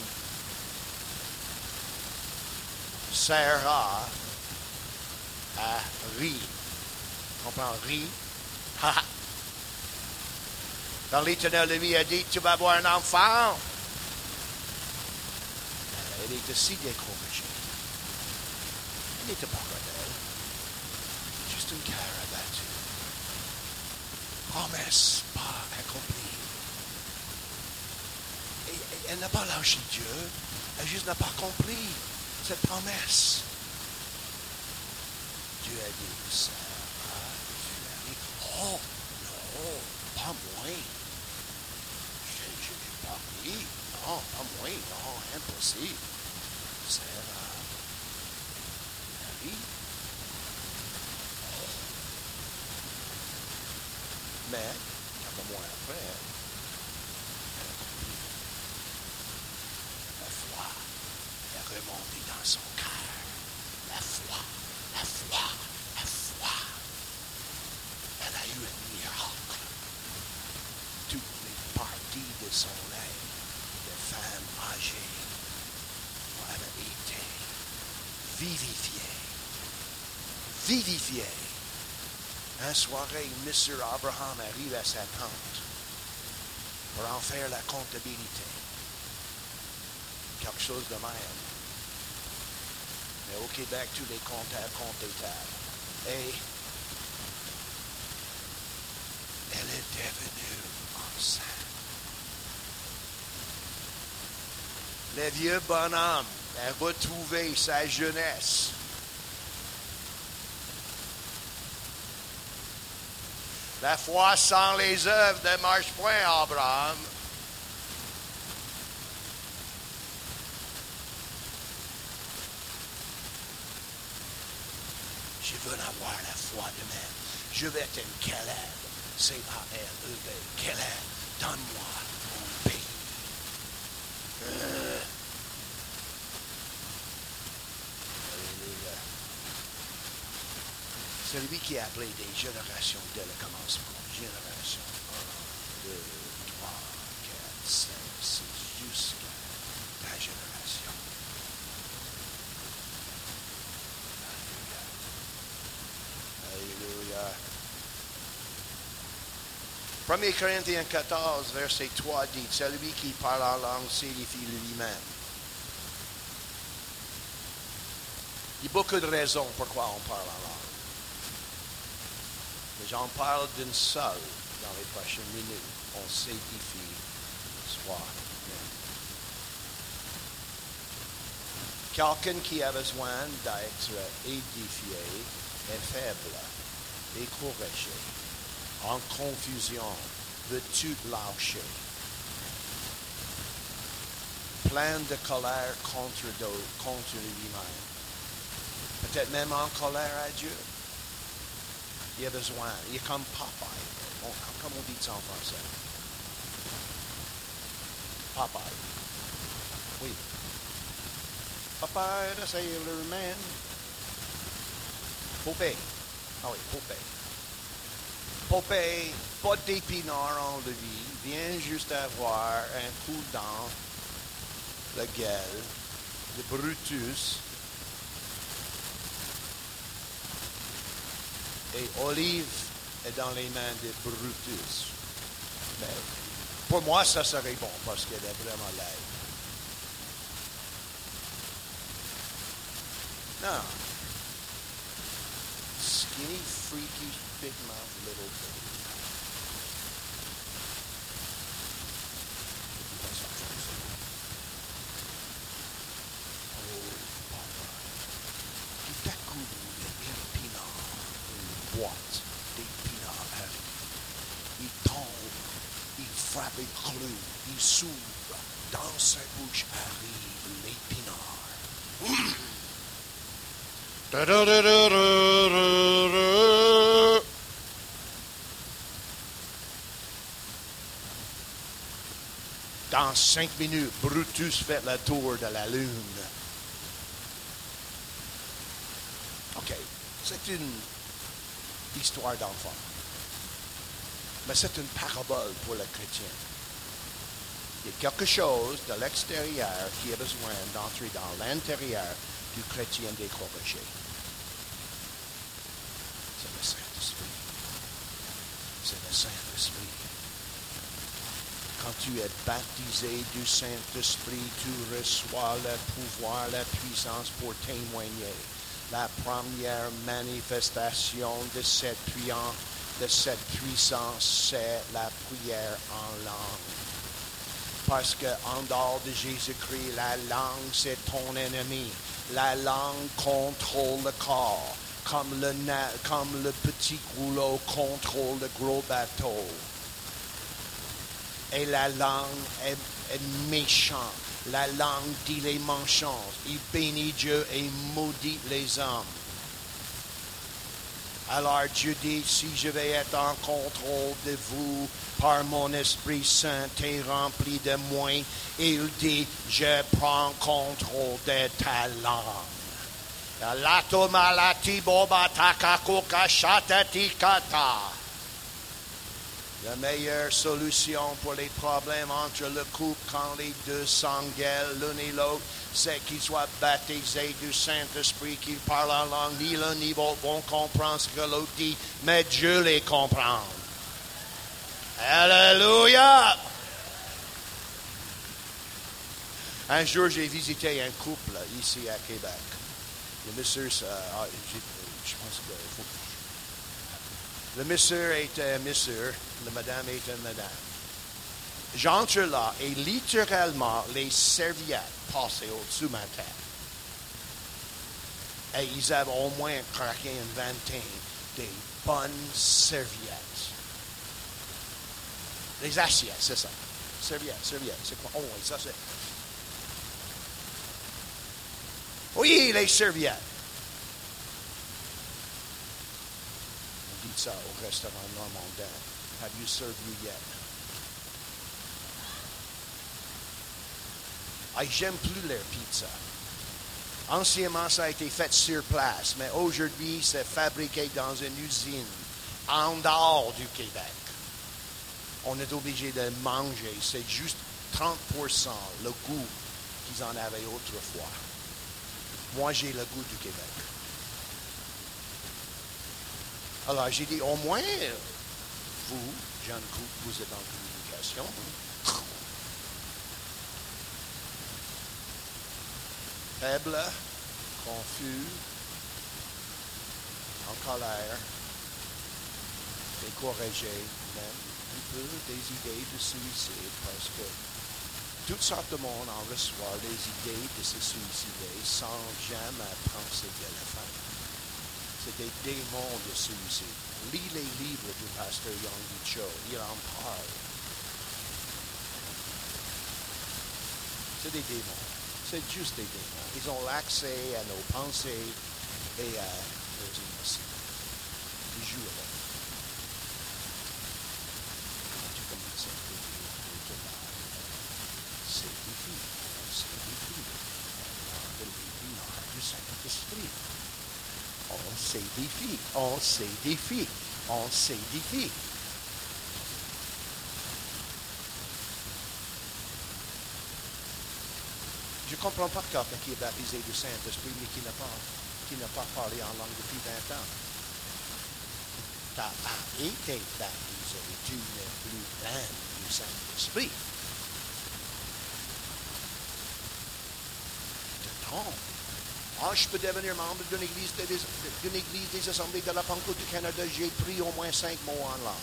Sarah a ri. Comprends, ri. Ha. Quand l'Éternel lui a dit, tu vas avoir un enfant. Elle était si découragée. Elle n'était pas rebelle. Juste un cœur abattu. Promesse pas accomplie. Elle n'a pas lâché Dieu. Elle juste n'a pas compris cette promesse. Dieu a dit, Sarah, tu as oh, non, pas moi. Je n'ai pas ri. Non, pas moi, non, impossible. Sarah, tu as ri. Mais, quelques mois après. La foi est remontée dans son cœur. La foi, la foi, la foi. Elle a eu un miracle. Toutes les parties de son être, de femme âgée, avaient été vivifiées. Vivifiées. Un soirée, M. Abraham arrive à sa tante pour en faire la comptabilité. Quelque chose de même. Mais au Québec, tous les comptables comptent les tables. Et elle est devenue enceinte. Le vieux bonhomme a retrouvé sa jeunesse. La foi sans les œuvres ne marche point, Abraham. Je veux avoir la foi de même. Je vais être un Caleb. C-A-L-E-B. Caleb, donne-moi mon pays. Euh. Celui qui a appelé des générations dès le commencement. Génération 1, 2, 3, 4, 5, 6, jusqu'à ta génération. Alléluia. Alléluia. 1 Corinthiens 14, verset 3 dit, celui qui parle en langue signifie lui-même. Il y a beaucoup de raisons pourquoi on parle en langue. Mais j'en parle d'une seule dans les prochaines minutes. On s'édifie soi-même. Quelqu'un qui a besoin d'être édifié est faible, découragé, en confusion, veut tout lâcher, plein de colère contre, contre lui-même, peut-être même en colère à Dieu. Il a besoin, il est comme Popeye, Bon, comme on dit ça en français. Popeye. Oui. Popeye the Sailor Man. Popeye. Ah oui, Popeye. Popeye, pas d'épinards en vie, vient juste avoir un coup dans la gueule de Brutus. Et Olive est dans les mains de Brutus. Mais pour moi, ça serait bon parce qu'elle est vraiment laide. Non. Skinny, freaky, big mouth little baby. Oh, papa. Tout à coup, le boîte d'épinards arrive. Il tombe, il frappe un clou, il s'ouvre. Dans sa bouche arrive l'épinard. Da-da-da-da-da-da-da. Dans cinq minutes, Brutus fait le tour de la lune. OK, c'est une histoire d'enfant. Mais c'est une parabole pour le chrétien. Il y a quelque chose de l'extérieur qui a besoin d'entrer dans l'intérieur du chrétien découragé. C'est le Saint-Esprit. C'est le Saint-Esprit. Quand tu es baptisé du Saint-Esprit, tu reçois le pouvoir, la puissance pour témoigner. La première manifestation de cette, puissance, c'est la prière en langue. Parce qu'en dehors de Jésus-Christ, la langue, c'est ton ennemi. La langue contrôle le corps, comme le, petit rouleau contrôle le gros bateau et la langue est, est méchante. La langue dit les méchances. Il bénit Dieu et maudit les hommes. Alors Dieu dit, si je vais être en contrôle de vous par mon Esprit Saint et rempli de moi, il dit, je prends contrôle de ta langue. La meilleure solution pour les problèmes entre le couple quand les deux s'engueulent l'un et l'autre, c'est qu'ils soient baptisés du Saint-Esprit, qu'ils parlent en langue. Ni l'un ni l'autre vont comprendre ce que l'autre dit, mais Dieu les comprend. Alléluia! Un jour, j'ai visité un couple ici à Québec. Le monsieur, ah, je pense que le monsieur est un monsieur, la madame est une madame. J'entre là et littéralement les serviettes passaient au-dessus de ma tête. Et ils avaient au moins craqué une vingtaine des bonnes serviettes. Les assiettes, c'est ça. Serviettes, serviettes, c'est quoi? Oh ça c'est. Oui, les serviettes. On dit ça au restaurant normandin. Have you served you yet? Ah, j'aime plus leur pizza. Anciennement, ça a été fait sur place, mais aujourd'hui, c'est fabriqué dans une usine en dehors du Québec. On est obligé de manger. C'est juste 30% le goût qu'ils en avaient autrefois. Moi, j'ai le goût du Québec. Alors, j'ai dit, au moins, vous, Jean Cook, vous êtes en communication. Faible, confus, en colère, découragé, même un peu des idées de suicide parce que toutes sortes de monde en des idées de se suicider sans jamais penser à la fin. C'est des démons de suicide. Lis les livres du pasteur Yonggi Cho, il en parle. C'est des démons. C'est juste des démons. Ils ont l'accès à nos pensées et à nos émotions. Quand tu commences à prier pour te battre, c'est difficile. C'est difficile. De l'épinard du Saint-Esprit. On s'édifie. On s'édifie. On s'édifie. Je ne comprends pas quelqu'un qui est baptisé du Saint-Esprit mais qui n'a pas, qui n'a pas parlé en langue depuis 20 ans. Tu pas été baptisé, tu n'es plus plein du Saint-Esprit. Tu te trompes. Ah, je peux devenir membre d'une église, d'une église des assemblées de la Pentecôte du Canada. J'ai pris au moins cinq mots en langue.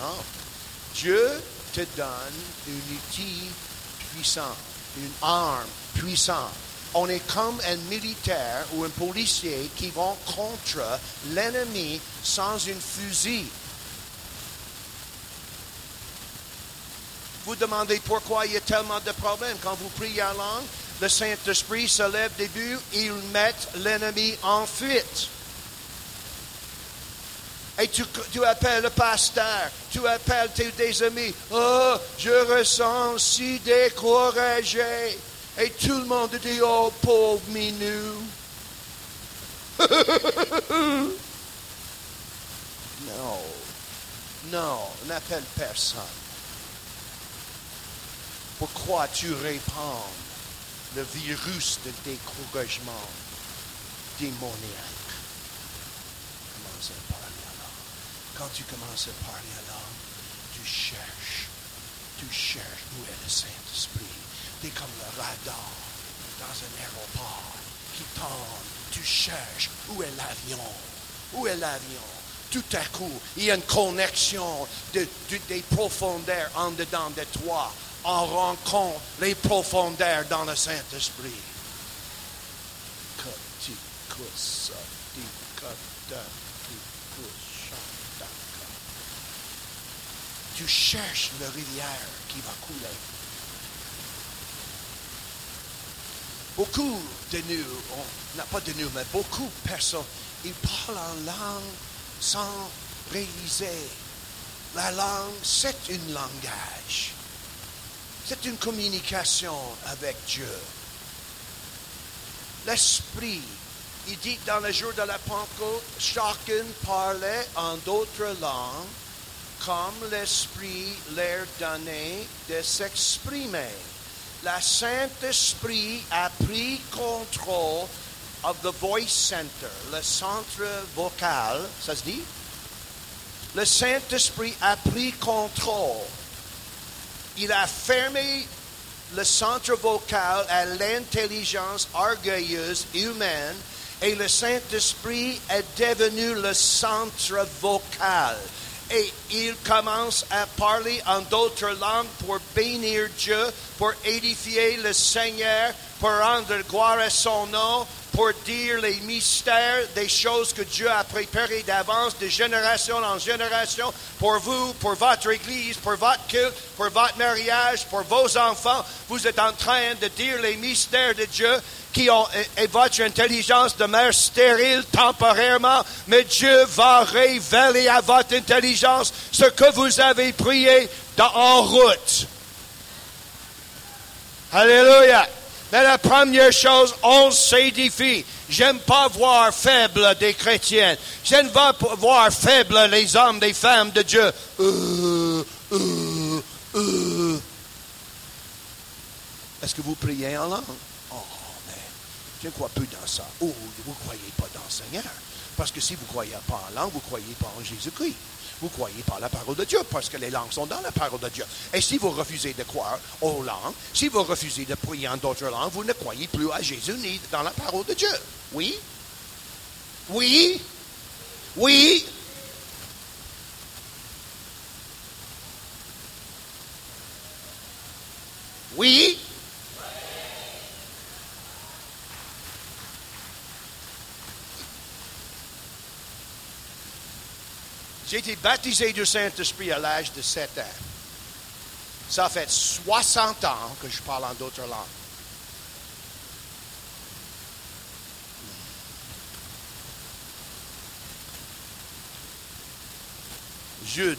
Non. Dieu te donne un outil puissant. une arme puissante. On est comme un militaire ou un policier qui vont contre l'ennemi sans une fusil. Vous demandez pourquoi il y a tellement de problèmes. Quand vous priez en langue, le Saint-Esprit se lève début, il met l'ennemi en fuite. Et tu, tu, appelles le pasteur, tu appelles tes des amis. Oh, je ressens si découragé. Et tout le monde dit, oh, pauvre minou. non, non, n'appelle personne. Pourquoi tu répands le virus de découragement démoniaque? Commence à parler. Quand tu commences à parler à langue, tu cherches, tu cherches où est le Saint-Esprit. Tu es comme le radar dans un aéroport qui tombe. Tu cherches où est l'avion? Où est l'avion? Tout à coup, il y a une connexion de, de, des profondeurs en dedans de toi en rencontre les profondeurs dans le Saint-Esprit. Tu cherches la rivière qui va couler. Beaucoup de nous, on pas de nous, mais beaucoup de personnes, ils parlent en langue sans réaliser. La langue, c'est un langage. C'est une communication avec Dieu. L'Esprit, il dit dans le jour de la Pentecôte, chacun parlait en d'autres langues comme l'Esprit leur donnait de s'exprimer. La Saint-Esprit a pris contrôle of the voice center, le centre vocal, ça se dit? Le Saint-Esprit a pris contrôle il a fermé le centre vocal à l'intelligence orgueilleuse humaine et le Saint-Esprit est devenu le centre vocal. Et il commence à parler en d'autres langues pour bénir Dieu, pour édifier le Seigneur, pour rendre gloire à son nom, pour dire les mystères des choses que Dieu a préparées d'avance, de génération en génération, pour vous, pour votre Église, pour votre culte, pour votre mariage, pour vos enfants. Vous êtes en train de dire les mystères de Dieu qui ont, et, votre intelligence demeure stérile temporairement, mais Dieu va révéler à votre intelligence ce que vous avez prié dans, en route. Alléluia. Mais la première chose, on s'édifie. J'aime pas voir faible des chrétiens. J'aime pas voir faible les hommes, les femmes de Dieu. Euh, euh, euh. Est-ce que vous priez en langue? Oh, mais je ne crois plus dans ça. Oh, vous ne croyez pas dans le Seigneur. Parce que si vous ne croyez pas en langue, vous ne croyez pas en Jésus-Christ vous croyez pas la parole de Dieu, parce que les langues sont dans la parole de Dieu. Et si vous refusez de croire aux langues, si vous refusez de prier en d'autres langues, vous ne croyez plus à Jésus ni dans la parole de Dieu. Oui? Oui? Oui? Oui? J'ai été baptisé du Saint-Esprit à l'âge de 7 ans. Ça fait 60 ans que je parle en d'autres langues. Jude,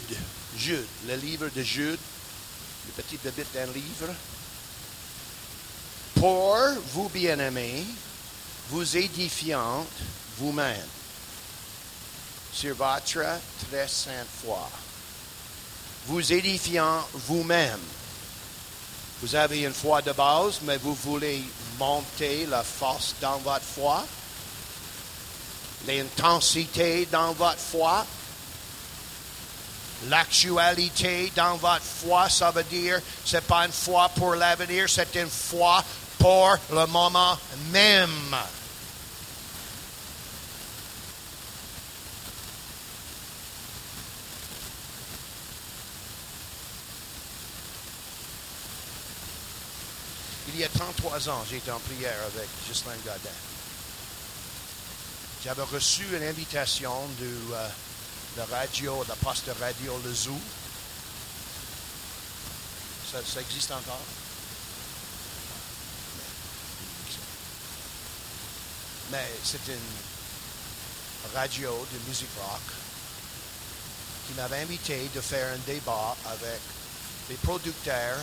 Jude, le livre de Jude, le petit bébé d'un livre. Pour vous bien-aimés, vous édifiant vous-même sur votre très sainte foi, vous édifiant vous-même. Vous avez une foi de base, mais vous voulez monter la force dans votre foi, l'intensité dans votre foi, l'actualité dans votre foi, ça veut dire c'est pas une foi pour l'avenir, c'est une foi pour le moment même. Il y a 33 ans, j'étais en prière avec Ghislain Godin. J'avais reçu une invitation de euh, la radio, de la poste de radio Le Zoo. Ça, ça existe encore? Mais c'est une radio de musique rock qui m'avait invité de faire un débat avec les producteurs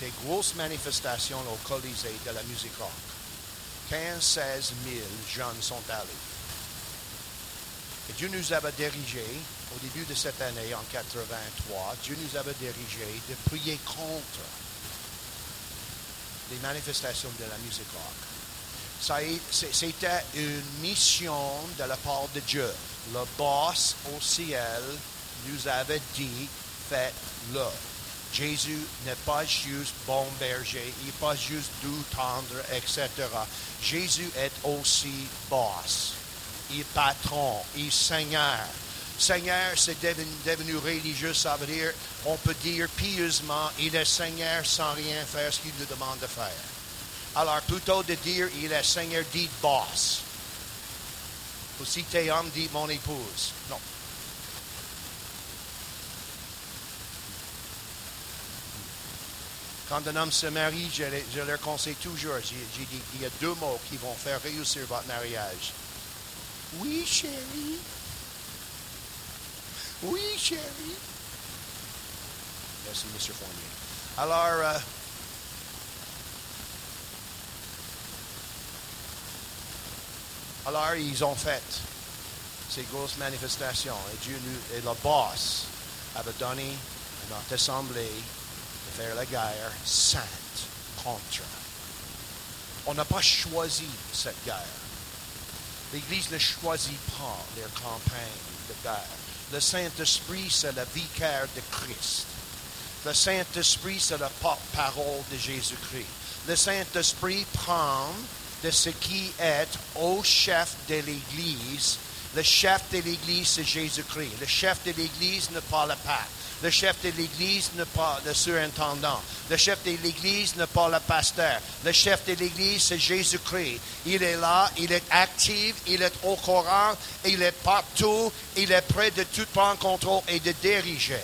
des grosses manifestations au Colisée de la musique rock. 15-16 000 jeunes sont allés. Et Dieu nous avait dirigés, au début de cette année, en 83, Dieu nous avait dirigés de prier contre les manifestations de la musique rock. C'était une mission de la part de Dieu. Le boss au ciel nous avait dit, faites-le. Jésus n'est pas juste bon berger, il n'est pas juste doux, tendre, etc. Jésus est aussi boss. Il patron, il Seigneur. Seigneur, c'est devenu, devenu religieux, ça veut dire, on peut dire pieusement, il est Seigneur sans rien faire ce qu'il nous demande de faire. Alors, plutôt de dire, il est Seigneur, dit boss. Ou si t'es homme, dit mon épouse. Non. Quand un homme se marie, je, le- je leur conseille toujours, j'ai dit, il y a deux mots qui vont faire réussir votre mariage. Oui, chérie. Oui, chérie. Merci, M. Fournier. Alors, euh, alors, ils ont fait ces grosses manifestations. Et Dieu et le boss avait donné à notre assemblée la guerre sainte contre. On n'a pas choisi cette guerre. L'Église ne choisit pas les campagnes de guerre. Le Saint-Esprit, c'est le vicaire de Christ. Le Saint-Esprit, c'est la porte-parole de Jésus-Christ. Le Saint-Esprit prend de ce qui est au chef de l'Église. Le chef de l'Église, c'est Jésus-Christ. Le chef de l'Église n'est pas le. Le chef de l'Église n'est pas le surintendant. Le chef de l'Église n'est pas le pasteur. Le chef de l'Église, c'est Jésus-Christ. Il est là, il est actif, il est au courant, il est partout, il est prêt de tout prendre contrôle et de diriger.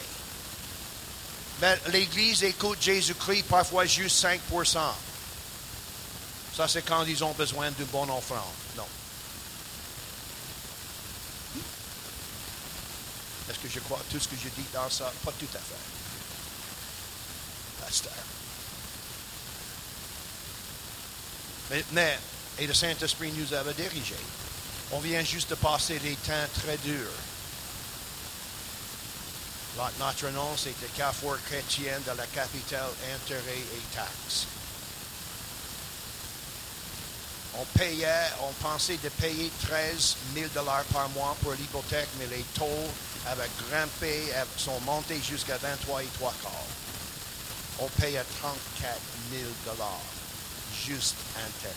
Mais l'Église écoute Jésus-Christ parfois juste 5%. Ça, c'est quand ils ont besoin d'une bonne offrande. Non. Est-ce que je crois tout ce que je dis dans ça? Pas tout à fait. Pasteur. Mais, et le Saint-Esprit nous avait dirigés. On vient juste de passer des temps très durs. Notre nom, le Carrefour chrétien de la capitale intérêt et taxes. On payait, on pensait de payer 13 000 dollars par mois pour l'hypothèque, mais les taux avaient grimpé, sont montés jusqu'à 23 et 3 quarts. On payait 34 000 dollars, juste intérêt.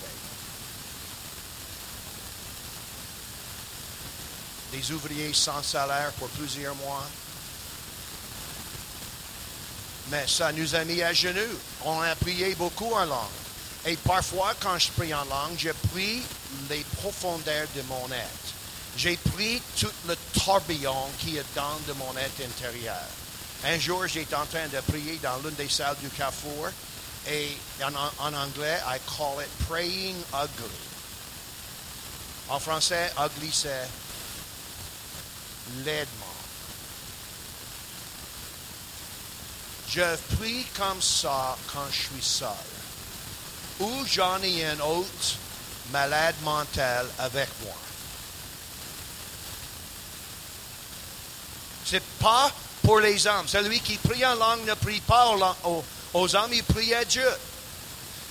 Des ouvriers sans salaire pour plusieurs mois. Mais ça nous a mis à genoux. On a prié beaucoup en langue. Et parfois, quand je prie en langue, je prie les profondeurs de mon être. J'ai pris tout le tourbillon qui est dans mon être intérieur. Un jour, j'étais en train de prier dans l'une des salles du Carrefour. Et en, en anglais, I call it praying ugly. En français, ugly, c'est laidement. Je prie comme ça quand je suis seul. Ou j'en ai un autre malade mental avec moi. C'est pas pour les hommes. Celui qui prie en langue ne prie pas aux, hommes, il prie à Dieu.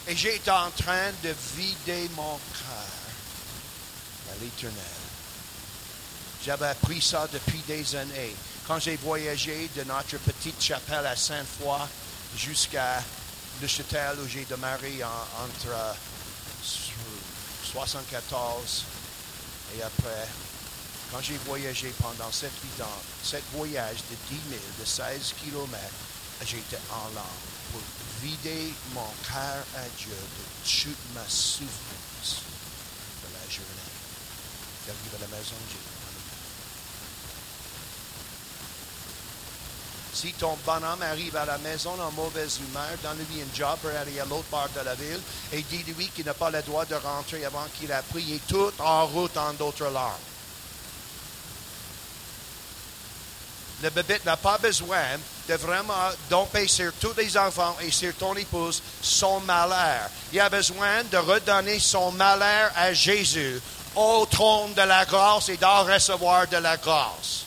Et j'étais en train de vider mon cœur à l'éternel. J'avais appris ça depuis des années. Quand j'ai voyagé de notre petite chapelle à Sainte-Foy jusqu'à Neuchâtel où j'ai demeuré en- entre euh, 74 et après, quand j'ai voyagé pendant 7-8 ans, sept voyages de 10 000, de 16 kilomètres, j'étais en langue pour vider mon cœur à Dieu de toute ma souffrance de la journée. J'arrive à la maison, Si ton bonhomme arrive à la maison en mauvaise humeur, donne-lui un job pour aller à l'autre part de la ville et dis-lui qu'il n'a pas le droit de rentrer avant qu'il a prié tout en route en d'autres langues. Le bébé n'a pas besoin de vraiment domper sur tous les enfants et sur ton épouse son malheur. Il a besoin de redonner son malheur à Jésus au trône de la grâce et d'en recevoir de la grâce.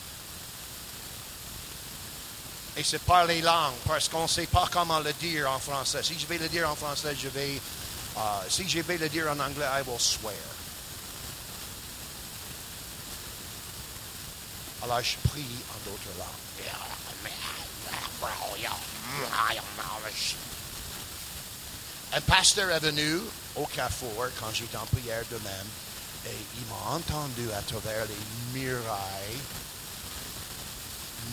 Et c'est par les langues, parce qu'on ne sait pas comment le dire en français. Si je vais le dire en français, je vais. Uh, si je vais le dire en anglais, I will swear. Alors je prie en d'autres langues. Un pasteur est venu au carrefour quand j'étais en prière de même et il m'a entendu à travers les murailles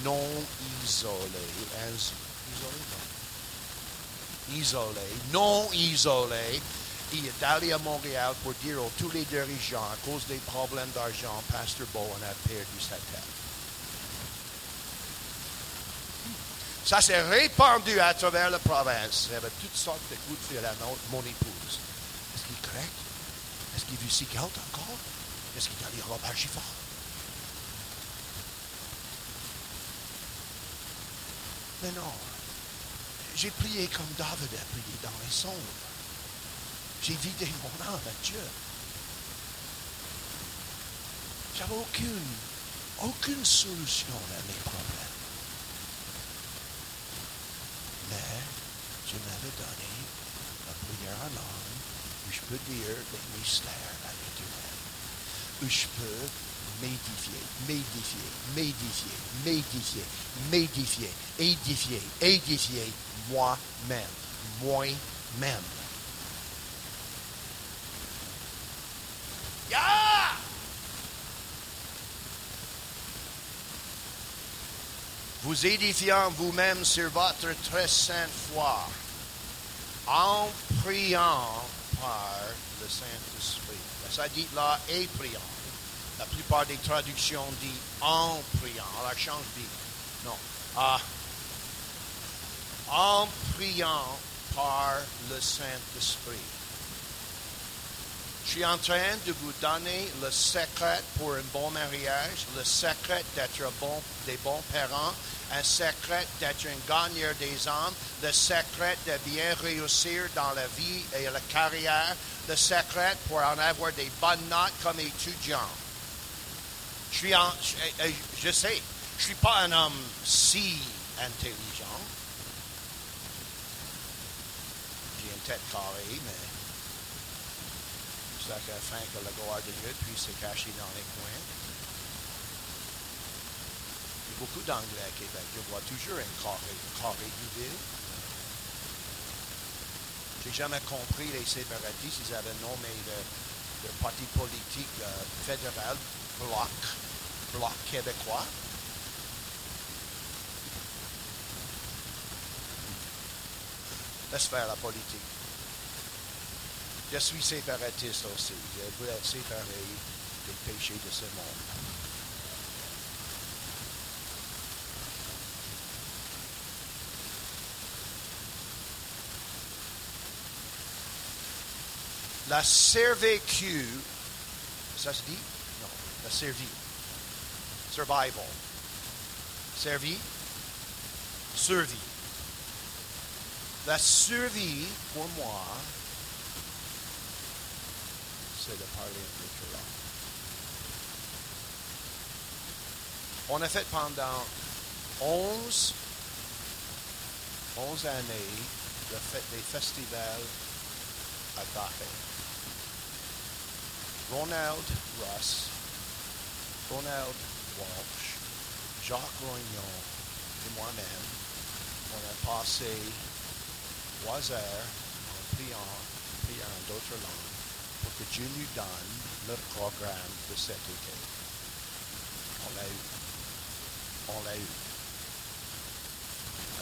non isolé, isolé, isolé, non isolé. Il est allé à Montréal pour dire à tous les dirigeants, à cause des problèmes d'argent, Pasteur Bowen a perdu sa tête. Ça s'est répandu à travers la province. Il y avait toutes sortes de coups de fil à mon épouse. Est-ce qu'il est correct? Est-ce qu'il vit si encore? Est-ce qu'il est allé Robert Giffard? Mais non. J'ai prié comme David a prié dans les sombres. J'ai vidé mon âme à Dieu. J'avais aucune, aucune solution à mes problèmes. Donné la prière en langue où je peux dire les mystères à l'éternel. Où je peux m'édifier, m'édifier, m'édifier, m'édifier, m'édifier, édifier, édifier moi-même, moi-même. Yeah! Vous édifiant vous-même sur votre très sainte foi, en priant par le Saint-Esprit. Ça dit là, et priant. La plupart des traductions disent en priant. Alors, change dit non. Ah, en priant par le Saint-Esprit. Je suis en train de vous donner le secret pour un bon mariage, le secret d'être bon, des bons parents, un secret d'être un gagneur des âmes, le secret de bien réussir dans la vie et la carrière, le secret pour en avoir des bonnes notes comme étudiant. Je suis en, je, euh, je sais, je suis pas un homme si intelligent. J'ai une tête carrée, mais c'est afin que la gloire de Dieu puisse se cacher dans les coins. Il y a beaucoup d'anglais à Québec. Je vois toujours un carré, carré du ville. J'ai jamais compris les séparatistes. Ils avaient nommé le, le parti politique euh, fédéral bloc, bloc québécois. Laisse faire la politique. Je suis séparatiste aussi. Je veux être séparé des péchés de ce monde. La servitude, ça se dit? la servi. Survival. Servi. Servi. La survie, pour moi, c'est de parler un peu là. On a fait pendant 11, 11 années de fait des festivals à Daphé. Ronald Russ. Ronald Walsh, Jacques Rognon et moi-même, on a passé trois heures en priant, priant d'autres langues pour que Dieu nous donne le programme de cet été. On l'a eu. On l'a eu.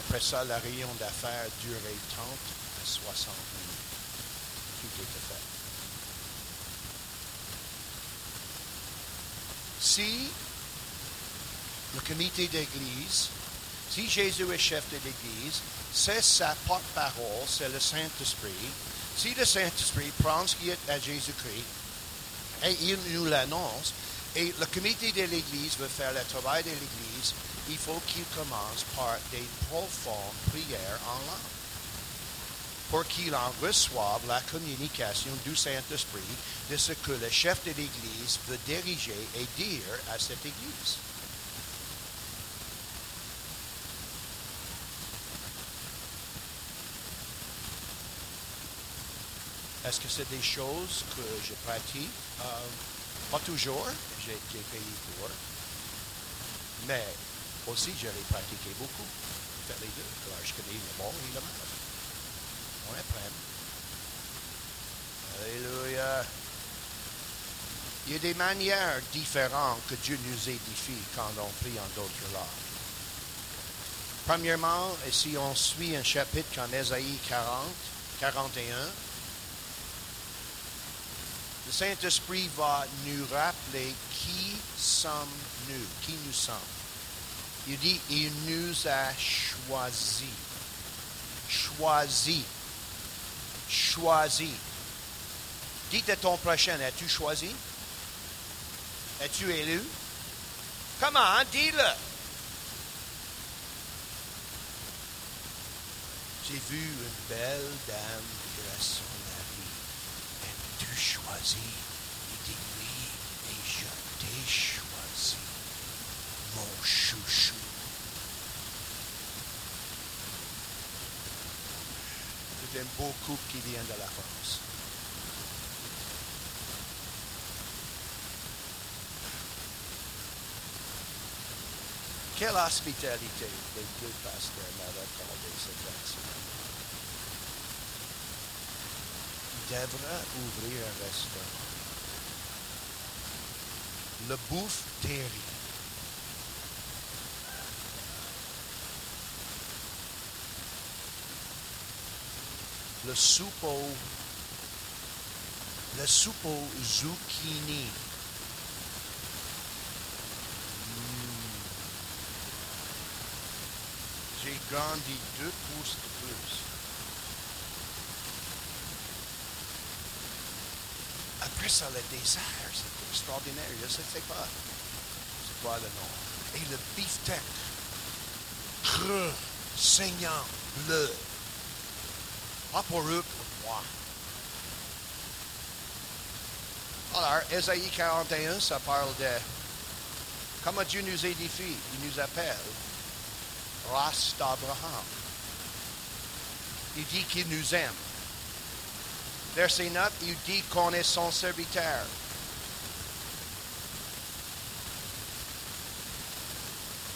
Après ça, la réunion d'affaires durait 30 à 60 minutes. Tout était fait. Si le comité d'église, si Jésus est chef de l'église, c'est sa porte-parole, c'est le Saint-Esprit. Si le Saint-Esprit prend ce qui est à Jésus-Christ et il nous l'annonce, et le comité de l'Église veut faire le travail de l'Église, il faut qu'il commence par des profondes prières en langue pour qu'il en reçoive la communication du Saint-Esprit de ce que le chef de l'Église veut diriger et dire à cette Église. Est-ce que c'est des choses que je pratique? Euh, pas toujours, j'ai j'ai payé pour. Mais aussi, je l'ai pratiqué beaucoup. Fait les deux. Alors, je connais le bon et le mal. On apprend. Alléluia. Il y a des manières différentes que Dieu nous édifie quand on prie en d'autres langues. Premièrement, si on suit un chapitre comme Ésaïe 40, 41, le Saint-Esprit va nous rappeler qui sommes-nous, qui nous sommes. Il dit, il nous a choisis. Choisis. Choisis. Dites à ton prochain, as-tu choisi? Es-tu élu? Comment? Dis-le. J'ai vu une belle dame tu choisi? Il dit oui, et je t'ai choisi, mon chouchou. C'est un beau couple qui vient de la France. Quelle hospitalité les deux pasteurs m'avaient devra ouvrir un restaurant. Le bouffe Terry. Le soupe au, le soupe au zucchini. Mm. J'ai grandi deux pouces de plus. C'est extraordinaire. Je ne sais pas. C'est quoi le nom? Et le beefsteak. Creux, saignant, bleu. Pas pour eux, pour moi. Alors, Ésaïe 41, ça parle de comment Dieu nous édifie. Il nous appelle race d'Abraham. Il dit qu'il nous aime. Verset 9, il dit qu'on est son serviteur.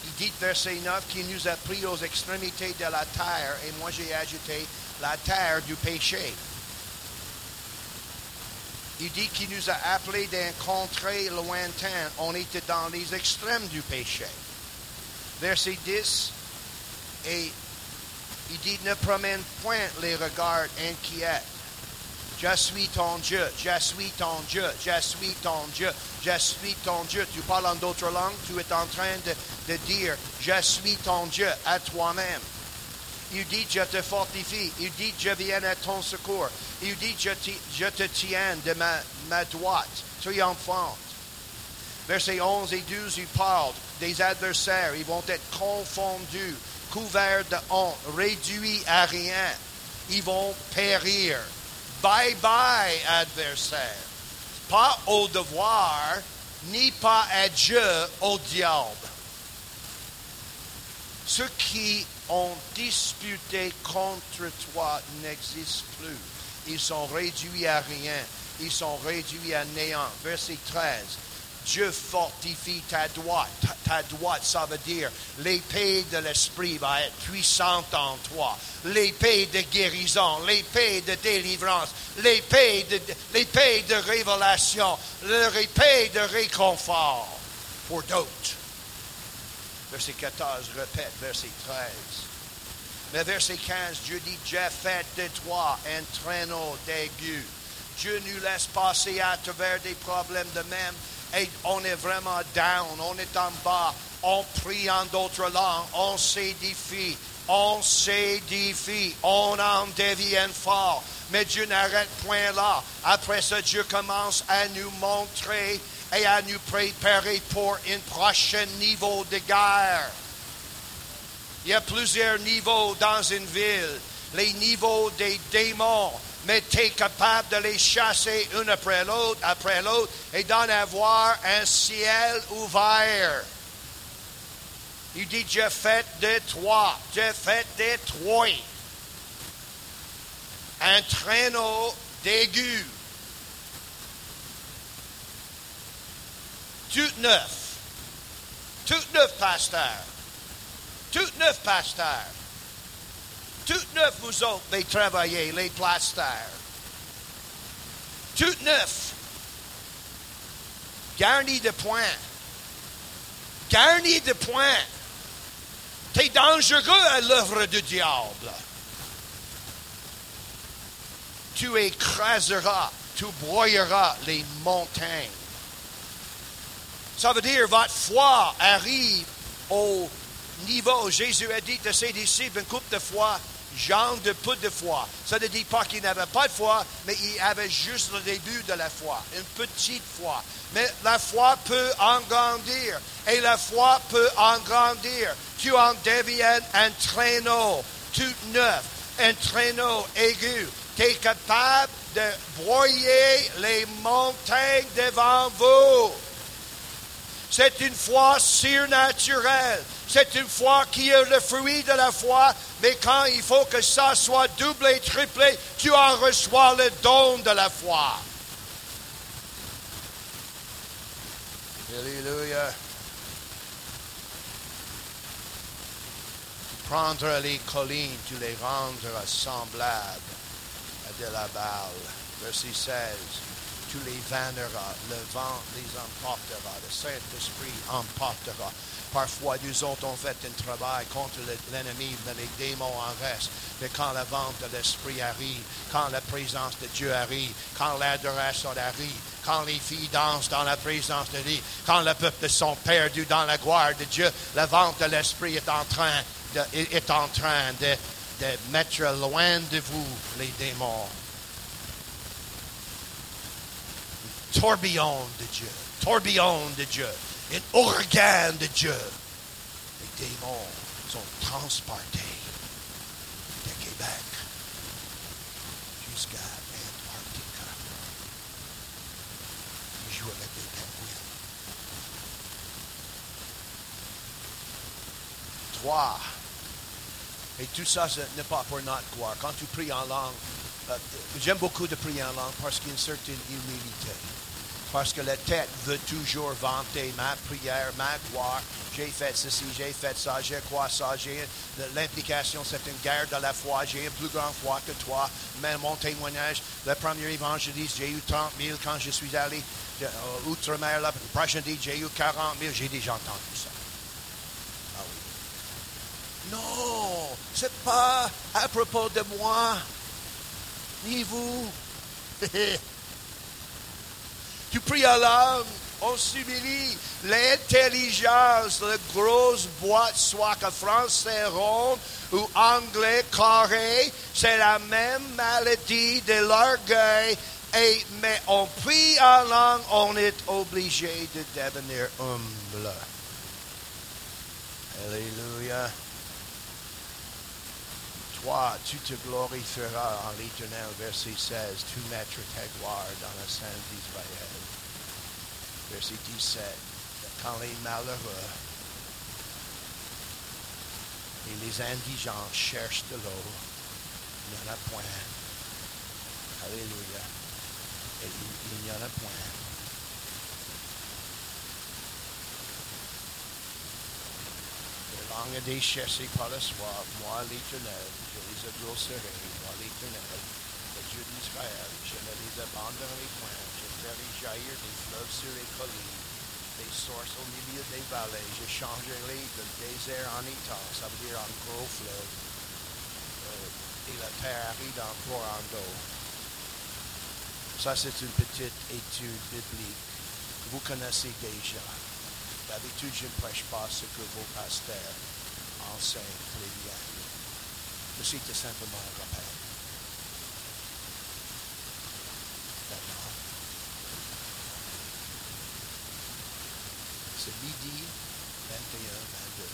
Il dit, verset 9, qu'il nous a pris aux extrémités de la terre, et moi j'ai ajouté la terre du péché. Il dit qu'il nous a appelés d'un contrée lointain. On était dans les extrêmes du péché. Verset 10, et il dit, ne promène point les regards inquiets je suis ton Dieu, je suis ton Dieu, je suis ton Dieu, je suis ton Dieu. Tu parles en d'autres langues, tu es en train de, dire, je suis ton Dieu à toi-même. Il dit, je te fortifie. Il dit, je viens à ton secours. Il dit, je, je te tiens de ma, ma droite, triomphante. Versets 11 et 12, il parle des adversaires. Ils vont être confondus, couverts de honte, réduits à rien. Ils vont périr. Bye bye, adversaire. Pas au devoir, ni pas à Dieu, au diable. Ceux qui ont disputé contre toi n'existent plus. Ils sont réduits à rien. Ils sont réduits à néant. Verset 13. Dieu fortifie ta droite. Ta droite, ça veut dire l'épée de l'esprit va être puissante en toi. L'épée de guérison, l'épée de délivrance, l'épée de, l'épée de révélation, l'épée de réconfort pour d'autres. Verset 14 répète, verset 13. Mais verset 15, Dieu dit, J'ai fait de toi un traîneau d'aigu. Dieu nous laisse passer à travers des problèmes de même et on est vraiment down, on est en bas, on prie en d'autres langues, on s'édifie, on s'édifie, on en devient fort. Mais Dieu n'arrête point là. Après ça, Dieu commence à nous montrer et à nous préparer pour un prochain niveau de guerre. Il y a plusieurs niveaux dans une ville. Les niveaux des démons, mais tu es capable de les chasser une après l'autre, après l'autre, et d'en avoir un ciel ouvert. Il dit, je fais de toi, je fais de toi un traîneau d'aigu. Tout neuf. Tout neuf, pasteur. Tout neuf, pasteur. Tout neuf, vous autres, les travailleurs, les plasteurs. Tout neuf. Garni de points. Garni de points. T'es dangereux à l'œuvre du diable. Tu écraseras, tu broyeras les montagnes. Ça veut dire votre foi arrive au niveau. Jésus a dit à ses disciples une coupe de foi, genre de peu de foi. Ça ne dit pas qu'il n'avait pas de foi, mais il avait juste le début de la foi, une petite foi. Mais la foi peut en grandir et la foi peut en grandir. Tu en deviens un traîneau tout neuf, un traîneau aigu. Tu es capable de broyer les montagnes devant vous. C'est une foi surnaturelle. C'est une foi qui est le fruit de la foi, mais quand il faut que ça soit doublé, triplé, tu en reçois le don de la foi. Alléluia. Prendre les collines, tu les rendras semblables à de la balle. Verset 16 tu les vanneras, le vent les emportera, le Saint-Esprit emportera. Parfois, nous autres, on fait un travail contre l'ennemi, les démons en restent. Mais quand le vent de l'Esprit arrive, quand la présence de Dieu arrive, quand l'adoration arrive, quand les filles dansent dans la présence de Dieu, quand le peuple sont perdus dans la gloire de Dieu, le vent de l'Esprit est en train de, est en train de, de mettre loin de vous les démons. tourbillon de Dieu, tourbillon de Dieu, un organe de Dieu. Les démons sont transportés de Québec jusqu'à Antarctica. Ils jouent avec des pingouins. Trois. Et tout ça, ce n'est pas pour notre gloire. Quand tu pries en langue, euh, j'aime beaucoup de prier en langue parce qu'il y a une certaine humilité. Parce que la tête veut toujours vanter ma prière, ma gloire. J'ai fait ceci, j'ai fait ça, j'ai quoi ça, j'ai l'implication, c'est une guerre de la foi. J'ai une plus grande foi que toi. Mais mon témoignage, le premier évangéliste, j'ai eu 30 000 quand je suis allé euh, outre-mer. Le prochain dit, j'ai eu 40 000. J'ai déjà entendu ça. Ah oui. Non, c'est pas à propos de moi, ni vous. Tu pries à l'âme, on s'humilie. L'intelligence, la grosse boîte, soit que français rond ou anglais carré, c'est la même maladie de l'orgueil. Et, mais on prie en langue, on est obligé de devenir humble. Alléluia. Toi, tu te glorifieras en l'éternel, verset 16, tu mettras ta gloire dans la sainte d'Israël verset 17, quand les malheureux et les indigents cherchent de l'eau, il n'y en a point. Alléluia. Il n'y en a point. Le langue cherchés par le soir, moi l'éternel, je les adresserai, moi l'éternel, le Dieu d'Israël, je ne les abandonnerai point ferai jaillir des fleuves sur les collines, des sources au milieu des vallées. Je changerai le désert en étang, ça veut dire en gros fleuve. et la terre aride en courant d'eau. Ça, c'est une petite étude biblique. Vous connaissez déjà. D'habitude, je ne prêche pas ce que vos pasteurs enseignent très bien. Mais c'était simplement un rappel. Midi 21-22.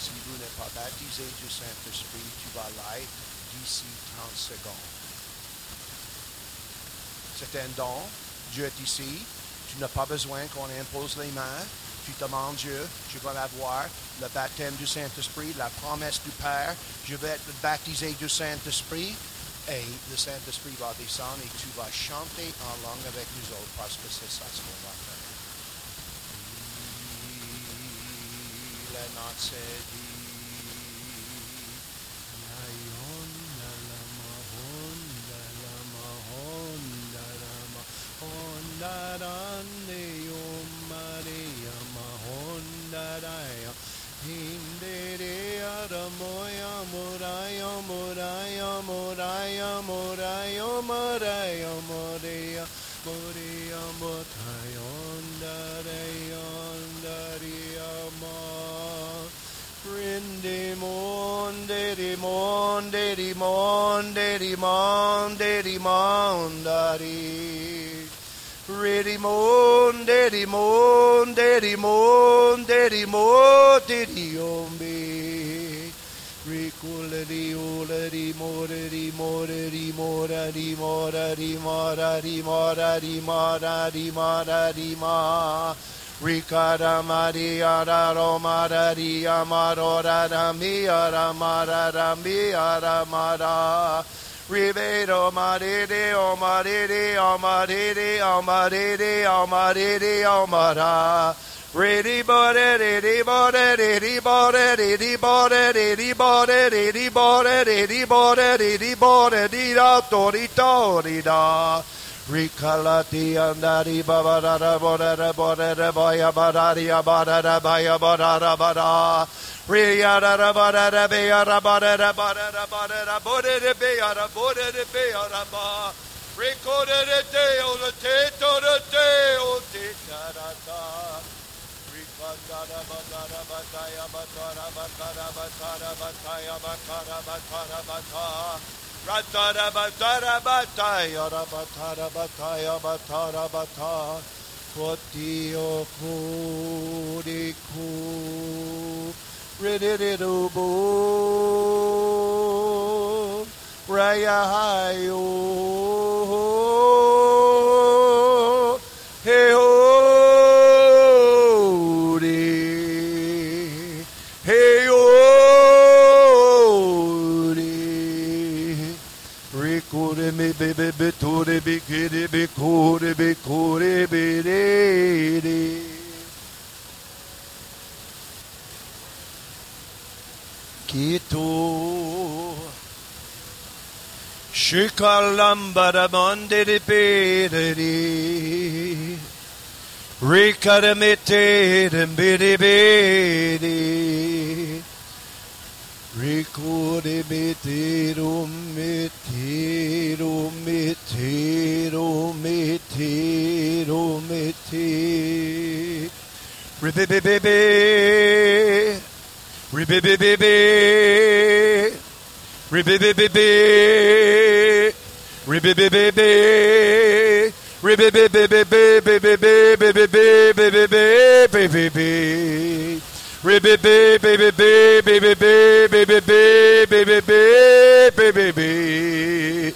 Si vous n'êtes pas baptisé du Saint-Esprit, tu vas l'être d'ici 30 secondes. C'est un don. Dieu est ici. Tu n'as pas besoin qu'on impose les mains. Tu demandes Dieu, je vais l'avoir, le baptême du Saint-Esprit, la promesse du Père, je vais être baptisé du Saint-Esprit, et le Saint-Esprit va descendre et tu vas chanter en langue avec nous autres, parce que c'est ça ce qu'on va faire. La Hindere aramoya moraya moraya moraya moraya moraya moreya moreya motayondarayondariya ma. Rinde monde di monde di monde di monde Riddy moon, daddy, moon, daddy, moon, daddy, moon, daddy, on me. Ricolity, olity, mority, mority, mority, mority, mority, mority, mority, mority, ma. Ricada Maria Raro Mararia Marora Ramia Ramara Ramia Ribet Almighty, Almighty, Almighty, Almighty, Almighty, Almighty. Ready bought it, ready bought it, ready bought it, ready bought it, ready bought it, ready bought it, ready bought it, ready bought it, ready bought it, ready bought it, ready bought it, Rikalati andari babara borara borara baya barari abara baya barara bara what you Ridididobo Rayahayo Heode Heode be me be betore be bikore be bere que tú. Shikalambaramandiribiriri. Rikaramitirimbiribiri. Rikurimitirumitirumitirumitirumitirumiti. Ribibibibi. Ribby-bibby-bee. Ribby-bibby-bee. Ribby-bibby-bee. Ribby-bibby-bee-bee-bee-bee-bee-bee-bee-bee-bee-bee-bee. Ribby-bee-bee-bee-bee-bee-bee-bee-bee-bee-bee-bee-bee.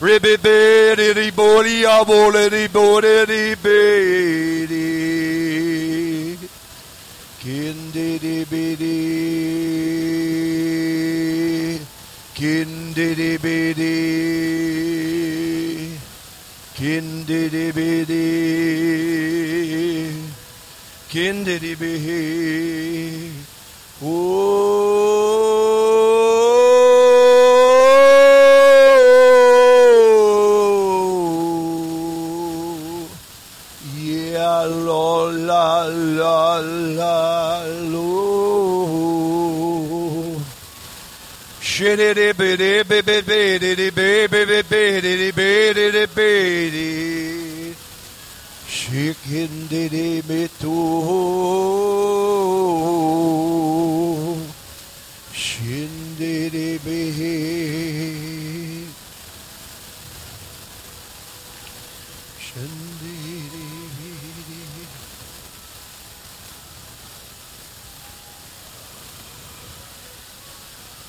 Ribby-bee-dee-dee-body-a-bole-dee-body-dee-bee-dee. Kindidibidi, Kindidibidi, Kindidibidi, Kindidibihi, Oh. Shikindiri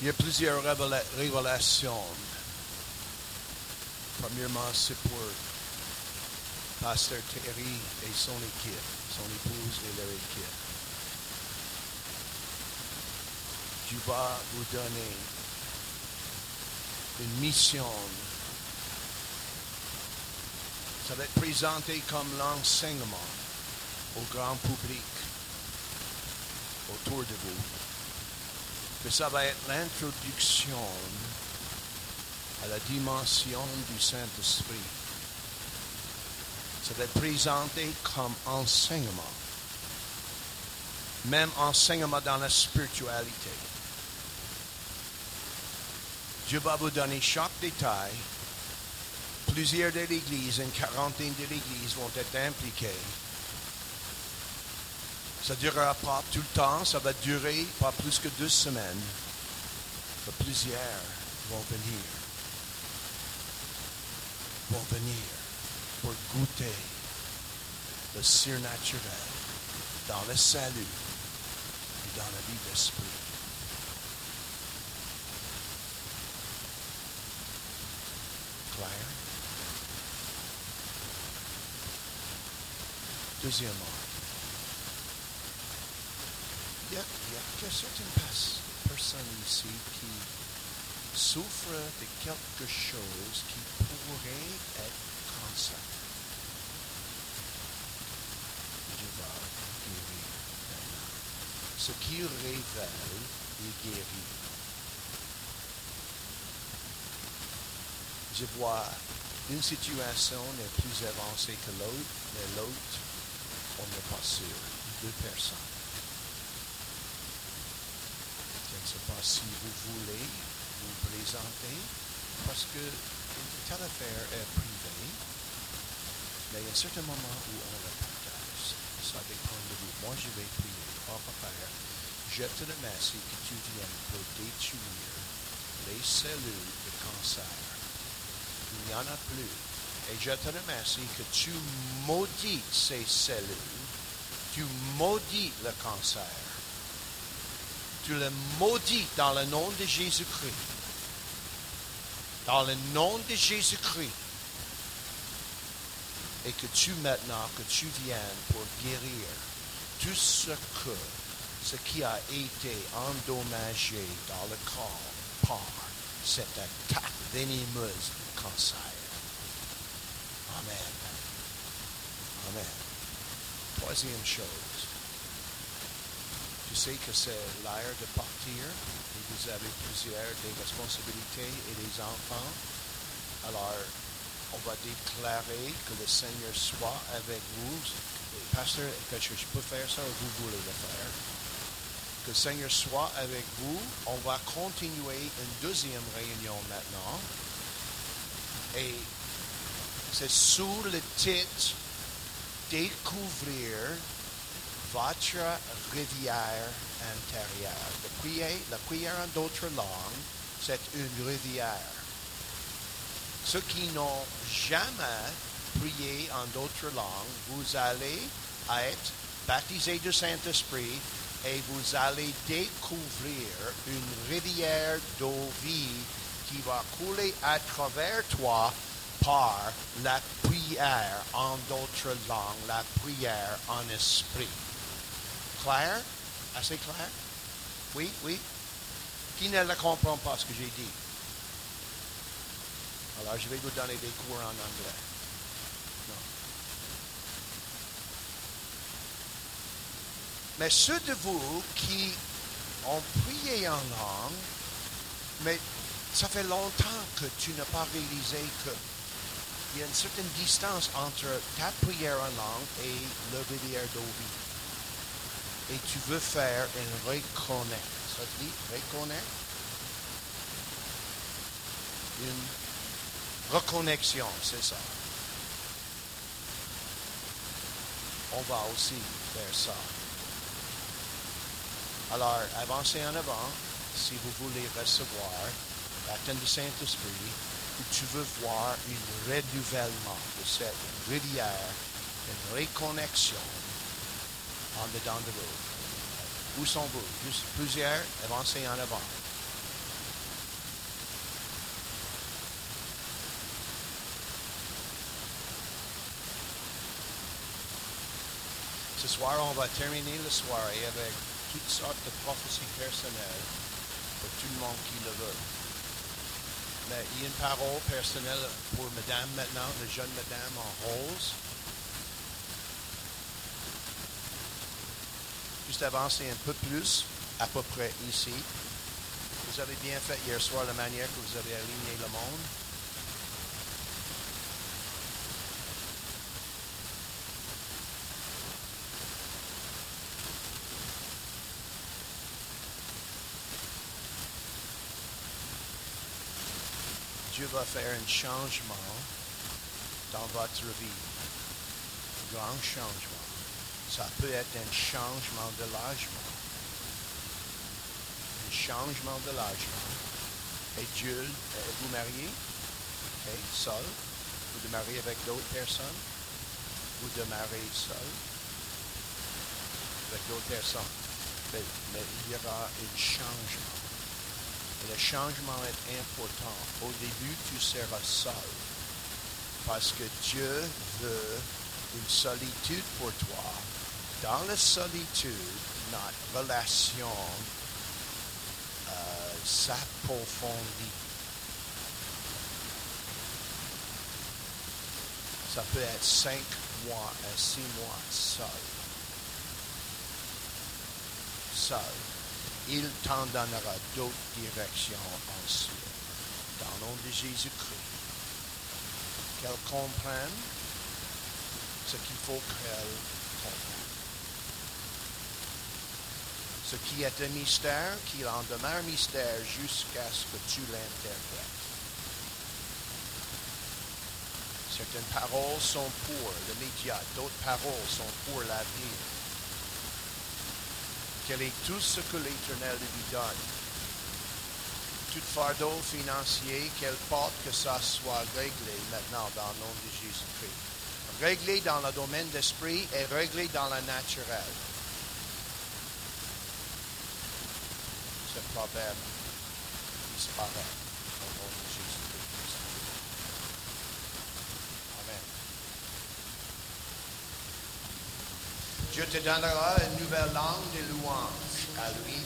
Il y a plusieurs révélations. Premièrement, c'est pour Pasteur Terry et son équipe son épouse et leur équipe. Tu vas vous donner une mission. Ça va être présenté comme l'enseignement au grand public autour de vous. Ça va être l'introduction à la dimension du Saint-Esprit. Être présenté comme enseignement. Même enseignement dans la spiritualité. Dieu va vous donner chaque détail. Plusieurs de l'Église, une quarantaine de l'Église vont être impliqués. Ça ne durera pas tout le temps, ça va durer pas plus que deux semaines. Mais plusieurs vont venir. Vont venir pour goûter le surnaturel dans le salut et dans la vie d'esprit. Claire? Deuxièmement, il y a, il y a certaines pers- personnes ici qui souffrent de quelque chose qui pourrait être cancer. Dieu va guérir maintenant. Ce qui révèle est guéri. Je vois une situation n'est plus avancée que l'autre, mais l'autre, on n'est pas sûr. Deux personnes. Je ne sais pas si vous voulez vous présenter, parce que telle affaire est privée, mais il y a un certain moment où on le partage. Ça dépend de vous. Moi, je vais prier. Papa Père, je te remercie que tu viennes pour détruire les cellules de cancer. Il n'y en a plus. Et je te remercie que tu maudis ces cellules. Tu maudis le cancer. Tu le maudis dans le nom de Jésus-Christ. Dans le nom de Jésus-Christ. Et que tu maintenant, que tu viennes pour guérir tout ce que, ce qui a été endommagé dans le corps par cette attaque venimeuse du cancer. Amen. Amen. Troisième chose. Je sais que c'est l'heure de partir et vous avez plusieurs des responsabilités et des enfants. Alors, on va déclarer que le Seigneur soit avec vous. Pasteur, que je peux faire ça ou vous voulez le faire? Que le Seigneur soit avec vous. On va continuer une deuxième réunion maintenant. Et c'est sous le titre Découvrir votre rivière intérieure. La prière, la en d'autres langues, c'est une rivière. Ceux qui n'ont jamais prié en d'autres langues, vous allez être baptisé du Saint-Esprit, et vous allez découvrir une rivière d'eau vive qui va couler à travers toi par la prière en d'autres langues, la prière en esprit. Clair? Assez clair? Oui, oui. Qui ne la comprend pas ce que j'ai dit? Alors, je vais vous donner des cours en anglais. Non. Mais ceux de vous qui ont prié en langue, mais ça fait longtemps que tu n'as pas réalisé qu'il y a une certaine distance entre ta prière en langue et le rivière d'eau. Et tu veux faire une reconnect. Ça se dit reconnect? Une reconnexion, c'est ça. On va aussi faire ça. Alors, avancez en avant si vous voulez recevoir baptême du Saint-Esprit, où tu veux voir un renouvellement de cette rivière, une réconnexion en dedans de vous. Où sont-vous? Plusieurs, avancez en avant. Ce soir, on va terminer la soirée avec toutes sortes de prophéties personnelles pour tout le monde qui le veut. Mais il y a une parole personnelle pour madame maintenant, la jeune madame en rose. Juste avancer un peu plus, à peu près ici. Vous avez bien fait hier soir la manière que vous avez aligné le monde. Dieu va faire un changement dans votre vie. Un grand changement. Ça peut être un changement de l'âgement. Un changement de l'âgement. Et Dieu, êtes-vous marié? Okay, seul? Ou de marier avec d'autres personnes? Ou de marier seul? Avec d'autres personnes. Mais, mais il y aura un changement. Le changement est important. Au début, tu seras seul. Parce que Dieu veut une solitude pour toi. Dans la solitude, notre relation euh, s'approfondit. Ça peut être cinq mois à six mois seul. Seul il t'en donnera d'autres directions ensuite. Dans le nom de Jésus-Christ. Qu'elle comprenne ce qu'il faut qu'elle comprenne. Ce qui est un mystère, qu'il en demeure mystère jusqu'à ce que tu l'interprètes. Certaines paroles sont pour le média, d'autres paroles sont pour l'avenir qu'elle est tout ce que l'Éternel lui donne. Tout fardeau financier qu'elle porte, que ça soit réglé maintenant dans le nom de Jésus-Christ. Réglé dans le domaine d'esprit et réglé dans le naturel. Ce problème disparaît au nom de Jésus-Christ. Amen. Dieu te donnera une nouvelle langue de louange à lui,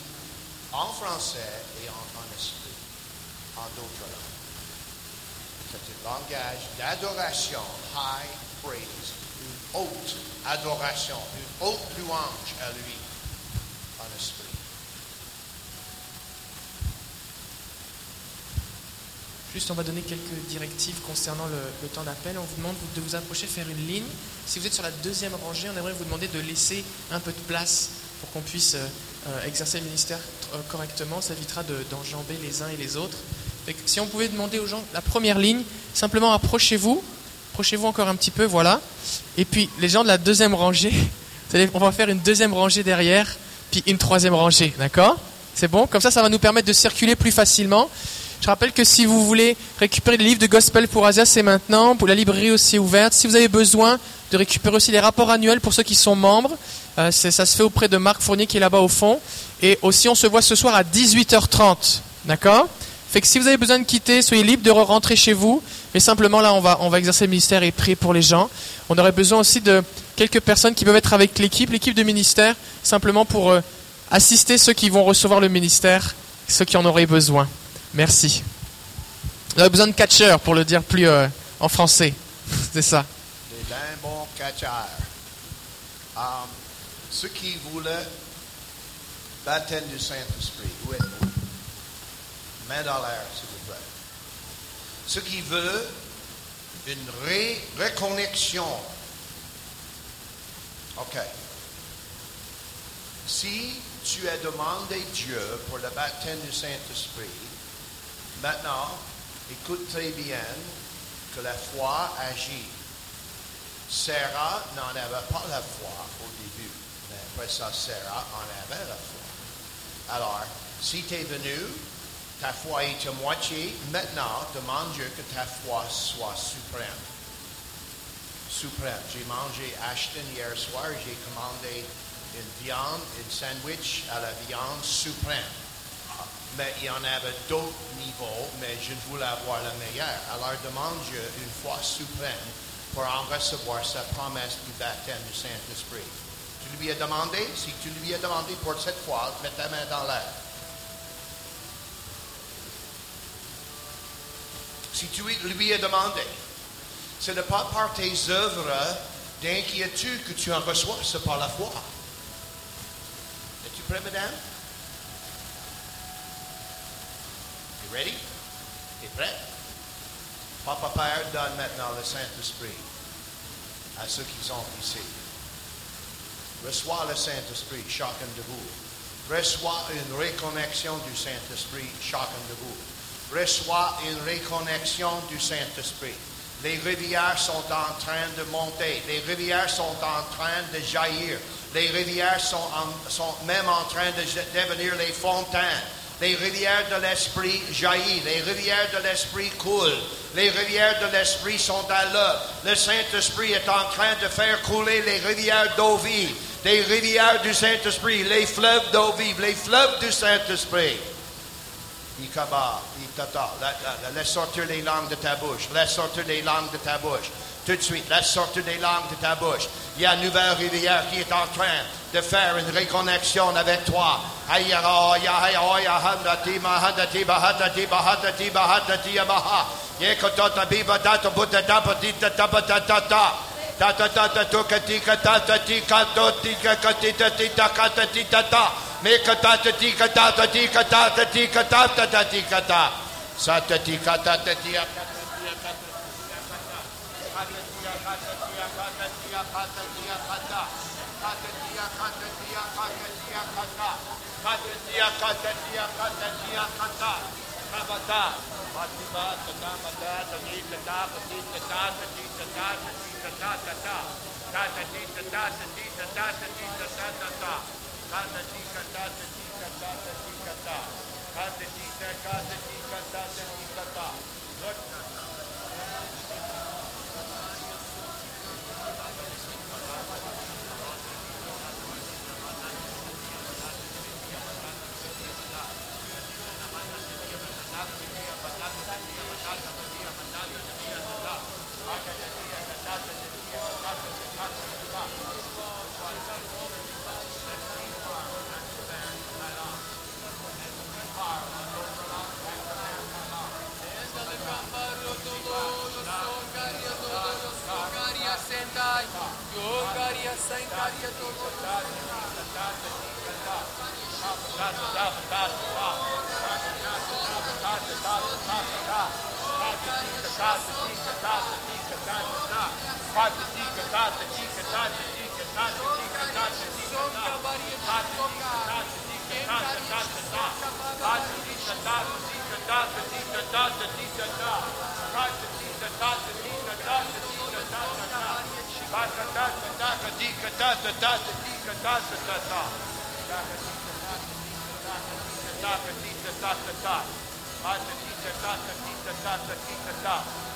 en français et en, en esprit, en d'autres langues. C'est un langage d'adoration, high praise, une haute adoration, une haute louange à lui, en esprit. Juste, on va donner quelques directives concernant le, temps d'appel. On vous demande de vous approcher, faire une ligne. Si vous êtes sur la deuxième rangée, on aimerait vous demander de laisser un peu de place pour qu'on puisse euh, euh, exercer le ministère euh, correctement. Ça évitera de- d'enjamber les uns et les autres. Si on pouvait demander aux gens, la première ligne, simplement approchez-vous. Approchez-vous encore un petit peu, voilà. Et puis, les gens de la deuxième rangée, on va faire une deuxième rangée derrière, puis une troisième rangée, d'accord? C'est bon? Comme ça, ça va nous permettre de circuler plus facilement. Je rappelle que si vous voulez récupérer les livres de Gospel pour Asia, c'est maintenant. Pour la librairie aussi ouverte. Si vous avez besoin de récupérer aussi les rapports annuels pour ceux qui sont membres, Euh, ça se fait auprès de Marc Fournier qui est là-bas au fond. Et aussi, on se voit ce soir à 18h30. D'accord? Fait que si vous avez besoin de quitter, soyez libre de rentrer chez vous. Mais simplement, là, on va, on va exercer le ministère et prier pour les gens. On aurait besoin aussi de quelques personnes qui peuvent être avec l'équipe, l'équipe de ministère, simplement pour euh, assister ceux qui vont recevoir le ministère, ceux qui en auraient besoin. Merci. On a besoin de catcheurs, pour le dire plus euh, en français. C'est ça. Des bons catcheurs. Um, ceux qui voulaient baptême du Saint-Esprit, où êtes-vous? Main dans l'air, s'il vous plaît. Ceux qui veulent une ré- reconnexion. OK. Si tu as demandé Dieu pour le baptême du Saint-Esprit, maintenant, écoute très bien que la foi agit. Sarah n'en avait pas la foi au début, mais après ça, Sarah en avait la foi. Alors, si tu es venu, ta foi est à moitié, maintenant, demande Dieu que ta foi soit suprême. Suprême. J'ai mangé Ashton hier soir, j'ai commandé une viande, une sandwich à la viande suprême. Mais il y en avait d'autres niveaux, mais je voulais avoir le meilleur. Alors demande Dieu une foi suprême pour en recevoir sa promesse du baptême du Saint-Esprit. Tu lui as demandé, si tu lui as demandé pour cette fois, mets ta main dans l'air. Si tu lui as demandé, ce n'est pas par tes œuvres d'inquiétude que tu en reçois, c'est par la foi. Es-tu prêt, madame? You ready? T'es prêt? Papa Père donne maintenant le Saint-Esprit à ceux qui sont ici. Reçois le Saint-Esprit, chacun de vous. Reçois une reconnexion du Saint-Esprit, chacun de vous. Reçois une reconnexion du Saint-Esprit. Les rivières sont en train de monter. Les rivières sont en train de jaillir. Les rivières sont, sont même en train de devenir les fontaines. Les rivières de l'Esprit jaillissent. Les rivières de l'Esprit coulent. Les rivières de l'Esprit sont à l'œuvre. Le Saint-Esprit est en train de faire couler les rivières d'eau vive. Les rivières du Saint-Esprit, les fleuves d'eau vive, les fleuves du Saint-Esprit. Itata. La- la- la- Laisse sortir les langues de ta bouche. Laisse sortir les langues de ta bouche. Tout de suite, laisse sortir les langues de ta bouche. Il y a une nouvelle rivière qui est en train de faire une reconnexion avec toi. Ti, ya, ka, ta, ti, ya, ka, ta, ti, ya, ka, ta. Ka, ba, ta. Ba, ti, ba, ta, ta, ba, ta, ta, ti, ta, ta, ba, ti, ta, ta, ta, ti, ta, ta, ta, Tată, tică, tată, tică, tată, tică, tată, tică, tată, tică, tată, tică, tată, tată, tată, tată, tică, tată, tică, tată, tică, tată, tică, tată, tată, tică, tată, tică, tată, tică, tată, tată, și parcă tată, tată, tică, tată, tată, tică, tată, tată, tată, tică, tată, tată, tată, tică, tată, tică, tată, tică, tată, tată, tică, tată, tică, tată,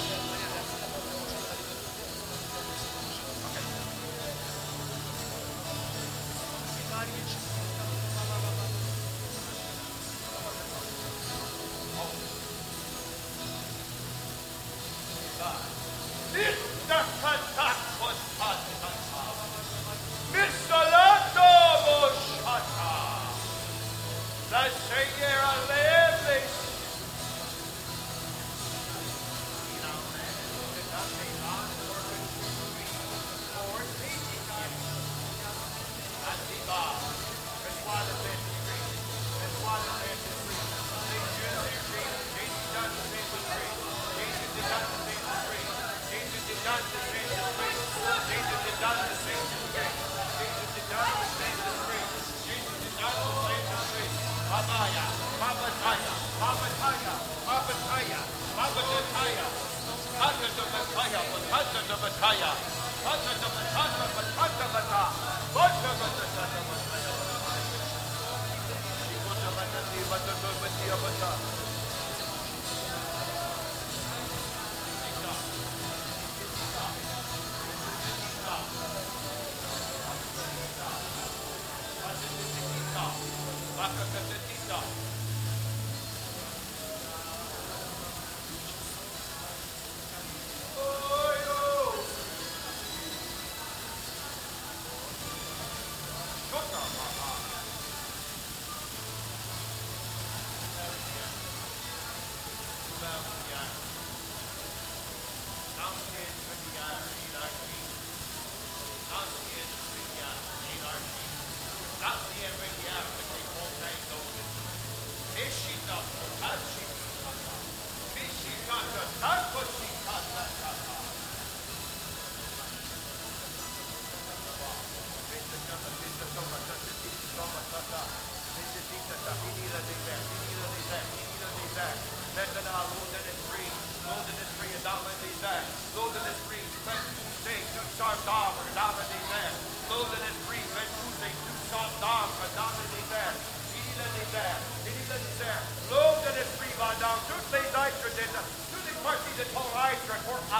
there. It isn't there. Logan is free by down. Two things I should did. Two things de de de de de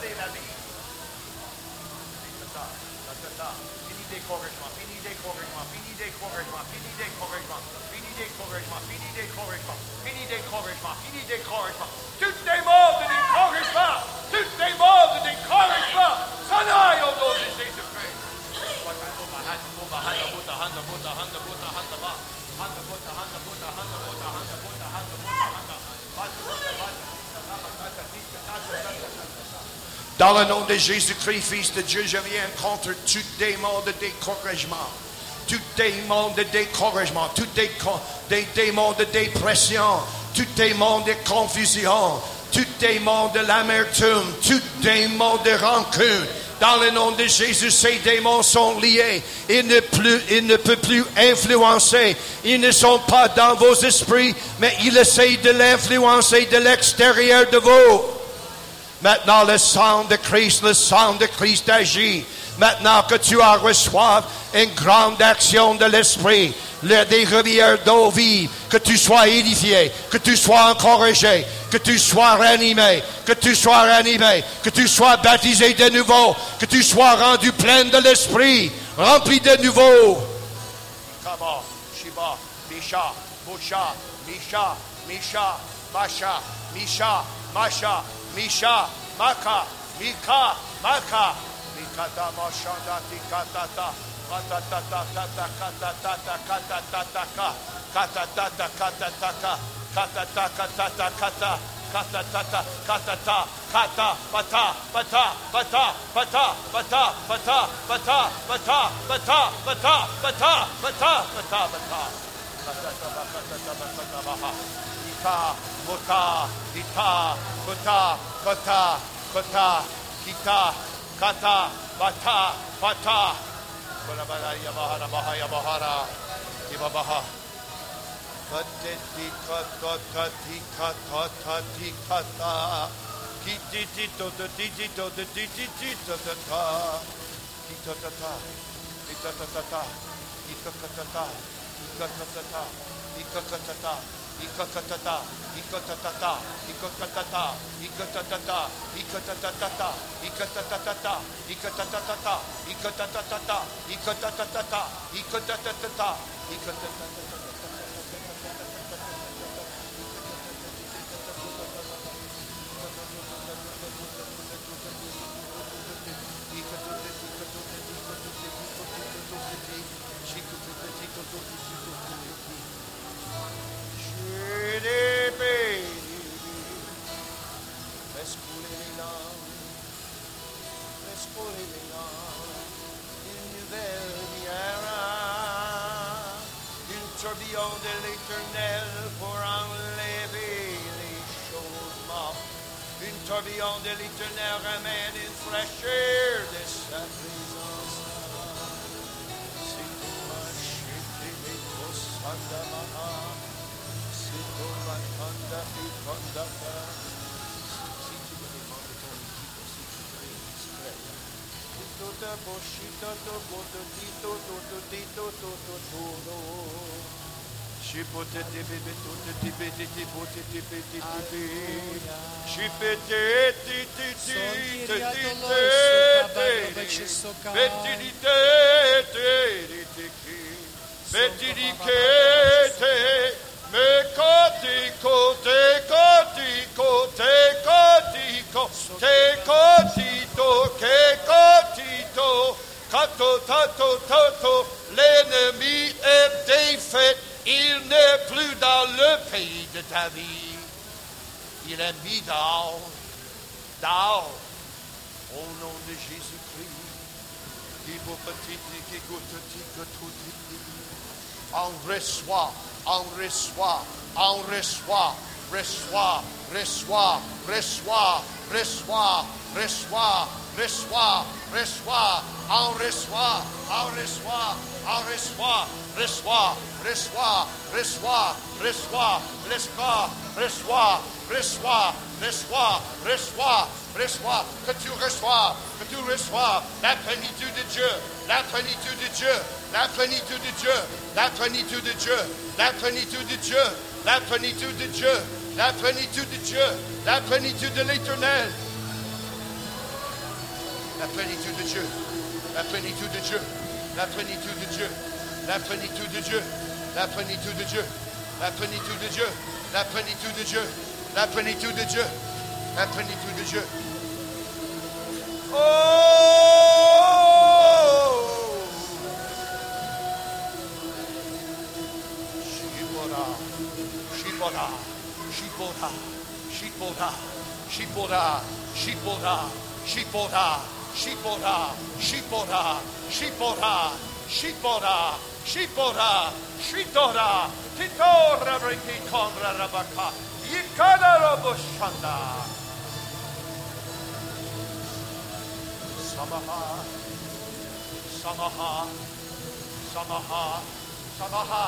de de de. Tuesday morning! Dans le nom de Jésus-Christ, Fils de Dieu, je viens contre tout démon de découragement, tout démon de découragement, tout des démons de dépression, tout démon de confusion, tout démon de l'amertume, tout démon de rancune. Dans le nom de Jésus, ces démons sont liés. Ils ne, plus, peuvent plus influencer. Ils ne sont pas dans vos esprits, mais ils essayent de l'influencer de l'extérieur de vous. Maintenant, le sang de Christ, le sang de Christ agit. Maintenant que tu as reçu une grande action de l'Esprit, des rivières d'eau vive, que tu sois édifié, que tu sois encouragé, que tu sois ranimé, que tu sois ranimé, que tu sois baptisé de nouveau, que tu sois rendu plein de l'Esprit, rempli de nouveau. Misha, Maka, Mika, Maka, Mikata Mashanda Tikatata, Katatata, Katatata, Katatata, Katatata, Katatata, Katatata, Katatata, kata tata kata ta kata pata pata pata pata pata pata pata pata pata pata pata pata pata pata kata tata kata tata kata baha ta, mota, kita, kota, kata, kota, kita, kata, bata, bata. Bala bala yamaha pata. Kulabara yabahara baha yabahara. Ibabaha. Kate dika tota dika tota dika ta. Kiti tito the digito the digito the ta. Kita ta ta. Kita ta ta ta. Kita ta ta ta. Kita ta ta ta. Kita ta ta ta ikotatata, ikotatata, ikotatata, ikotatata, ikotatata, ikotatata, ikotatata, ikotatata, ikotatata, ikotatata, ikotatata. Kato tato tato l'ennemi est défait il n'est plus dans le pays de ta vie. Il est mis dehors dehors au nom de Jésus-Christ. Vous petit on reçoit, on reçoit, on reçoit, reçoit, reçoit, reçoit, reçoit, reçoit, reçoit, reçoit, on reçoit, on reçoit, on reçoit, reçoit, reçoit, reçoit, reçoit, reçoit, reçoit, reçoit, reçoit, reçoit, reçoit, que tu reçois, que tu reçois la plénitude de Dieu, la plénitude de Dieu, la plénitude de Dieu, la plénitude de Dieu, la plénitude de Dieu, la plénitude de Dieu, la plénitude de Dieu, la plénitude de l'éternel. La plénitude de Dieu, la plénitude de Dieu, la plénitude de Dieu, la plénitude de Dieu, la plénitude de Dieu, la plénitude de Dieu, la plénitude de Dieu, la plénitude de Dieu, la plénitude de Dieu. Oh! Shibora, Shibora, Shibora, Shibora, Shibora, Shitora, Titora Riki Konra Rabaka, Yikana Roboshanda. Samaha, Samaha, Samaha, Samaha,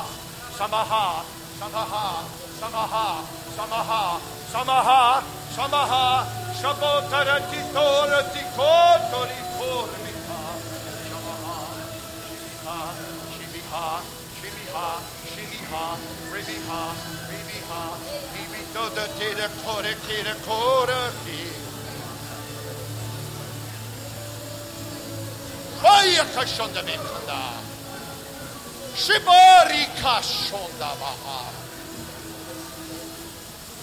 Samaha, Samaha, Samaha, Samaha, Samaha, Samaha, Shabotara Titora Tikotori Kormita, Samaha, Shibiha, Shibiha, Shibiha, Shibiha, Ribiha, Ribiha, Ribito de Tira Kore Tira Kore Tira. Vaya kashonda bekanda. Shibari kashonda baha.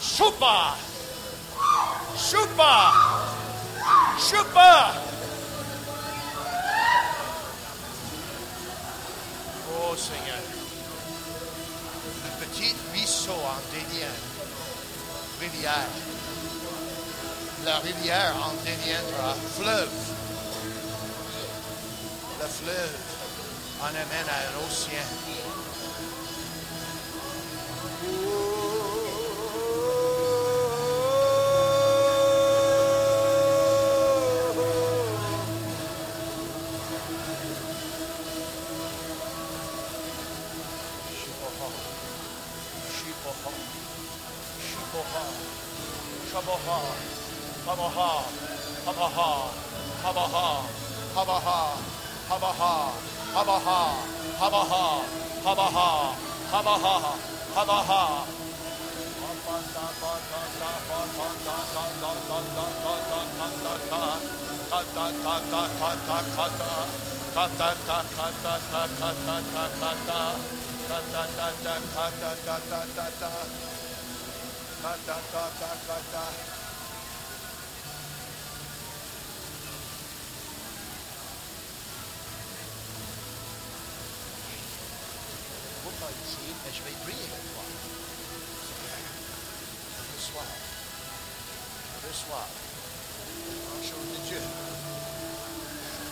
Shupa. Shupa. Shupa. Oh Seigneur. Un petit ruisseau en dévient. Rivière. La rivière en deviendra fleuve le fleuve en amène à un océan. Shabaha, je vais prier avec toi. Reçois, reçois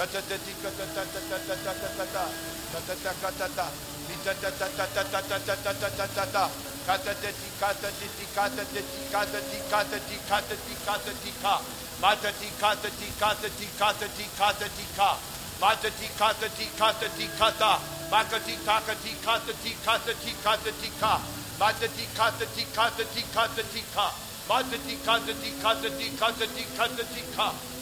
Matati kata ti kata ti kata ti kata ti kata ti kata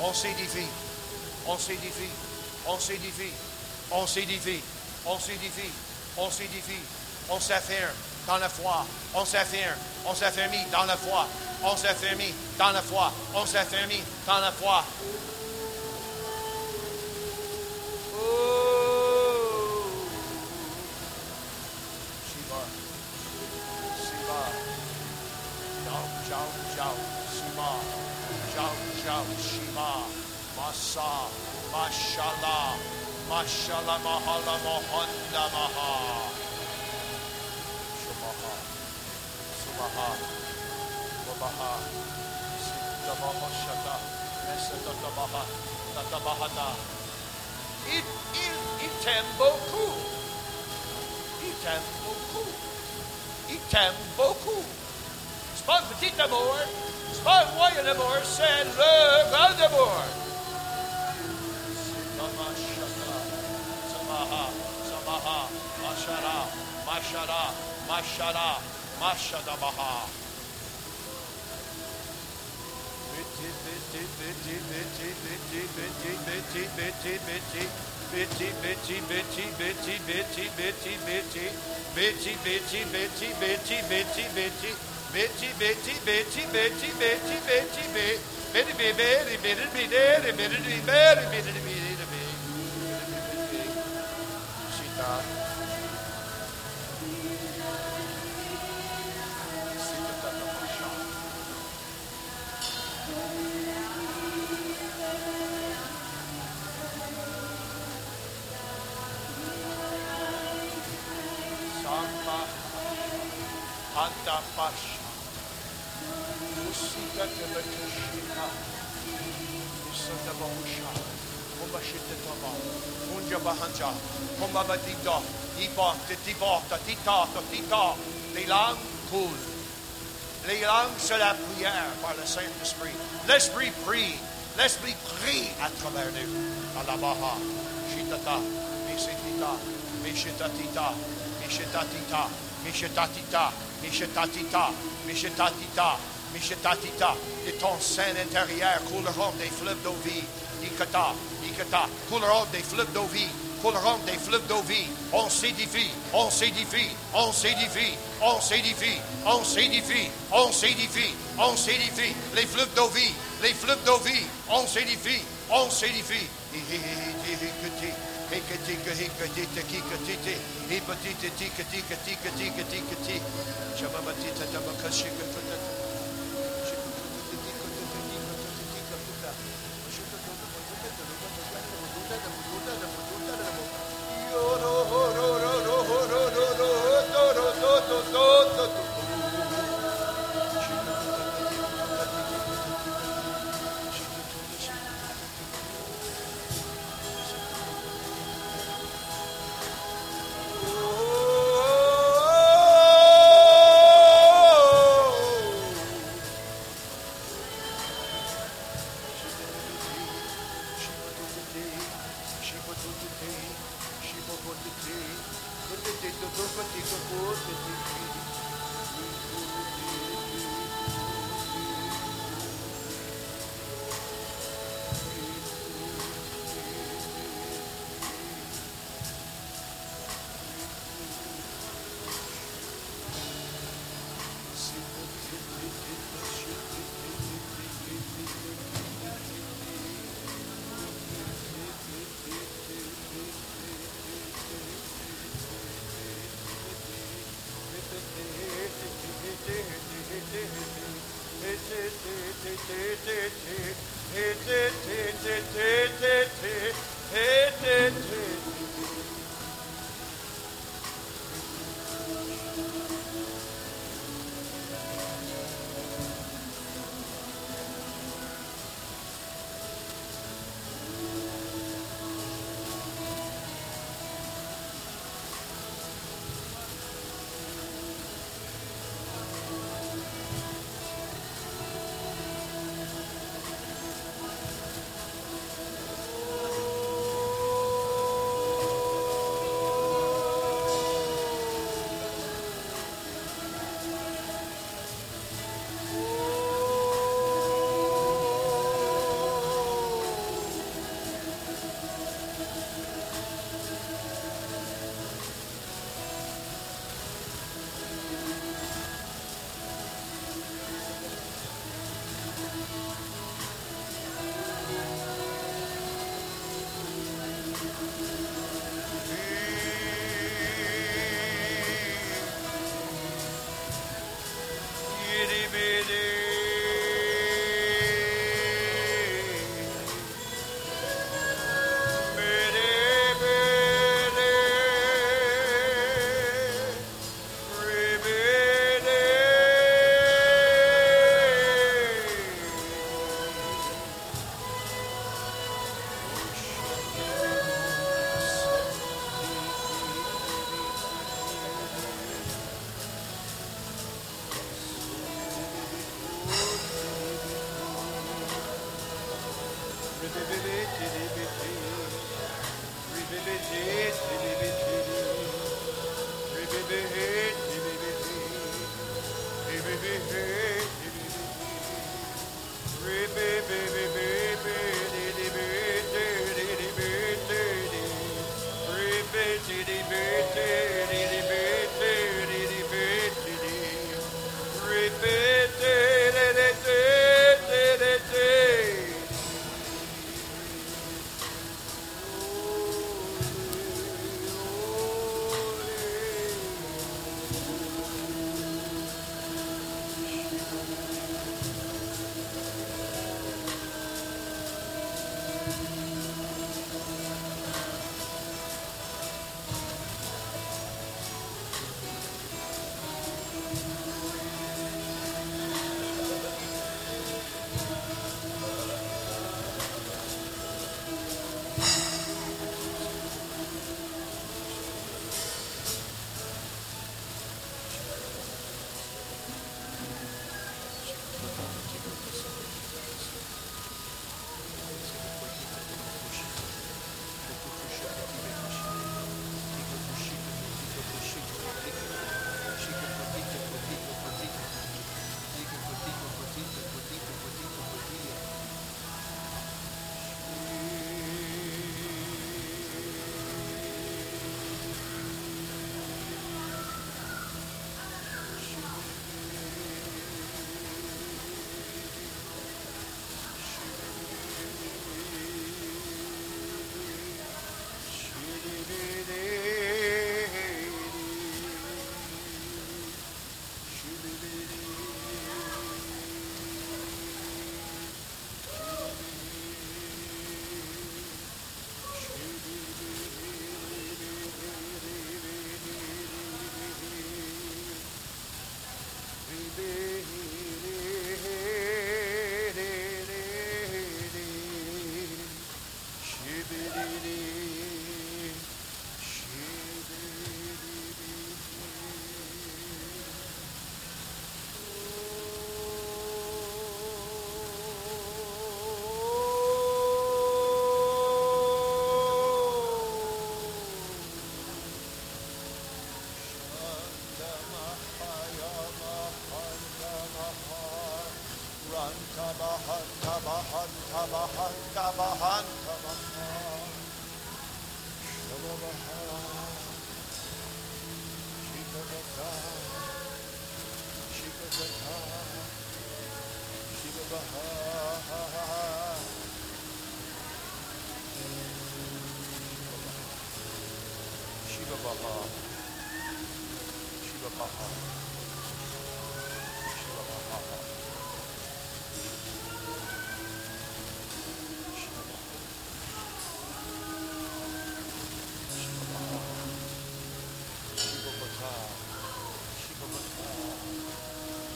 On s'édifie. On s'édifie. On s'édifie. On s'édifie. On s'édifie. On s'édifie. On s'affirme dans la foi. On s'affirme. On s'affermit dans la foi. On s'affermit dans la foi. On s'affermit dans la foi. Oh. Shiva. Shiva. Shiva. Shao, Shout Shema, Masa, Mashallah, Mashallah, Mahala, Mahonda, Maha. Shumaha, Sumaha, Wabaha, Siddhamaha, Shata, Mesadatabaha, Tatabahata. It is Itemboku. Itemboku. Itemboku. Sponsor Tita Moore. Spotwire divorce and love of divorce. Samaha, Samaha, Samaha, Mashara, Mashara, Mashara, Mashadabaha. Bitchy, bitchy, bitchy, bitchy, bitchy, bitchy, bitchy, bitchy, bitchy, bitchy, bitchy, bitchy, bitchy. Bitchy, bitchy, bitchy, bitchy, bitchy, bitchy, bitchy, bitty, bitty, bitty, bitty, bitty, bitty, bitty, bitty, bitty, bitty, bitty, She thought. Samba Anta Pasha. Les langues coulent Les langues c'est la prière par le Saint-Esprit. L'Esprit prie. L'Esprit prie à travers nous. Alabaha Shitata Misitita Mishitatita Mishitatita Mishitatita Mishitatita Mishitatita Mishatatita, de ton sein intérieur couleront des fleuves d'eau vie. Nikata, Nikata, couleront des fleuves d'eau vie. Couleront des fleuves d'eau vie. On s'édifie, on s'édifie, on s'édifie, on s'édifie, on s'édifie, on s'édifie, on s'édifie. Les fleuves d'eau vie, les fleuves d'eau vie, on s'édifie, on s'édifie. Shabbatita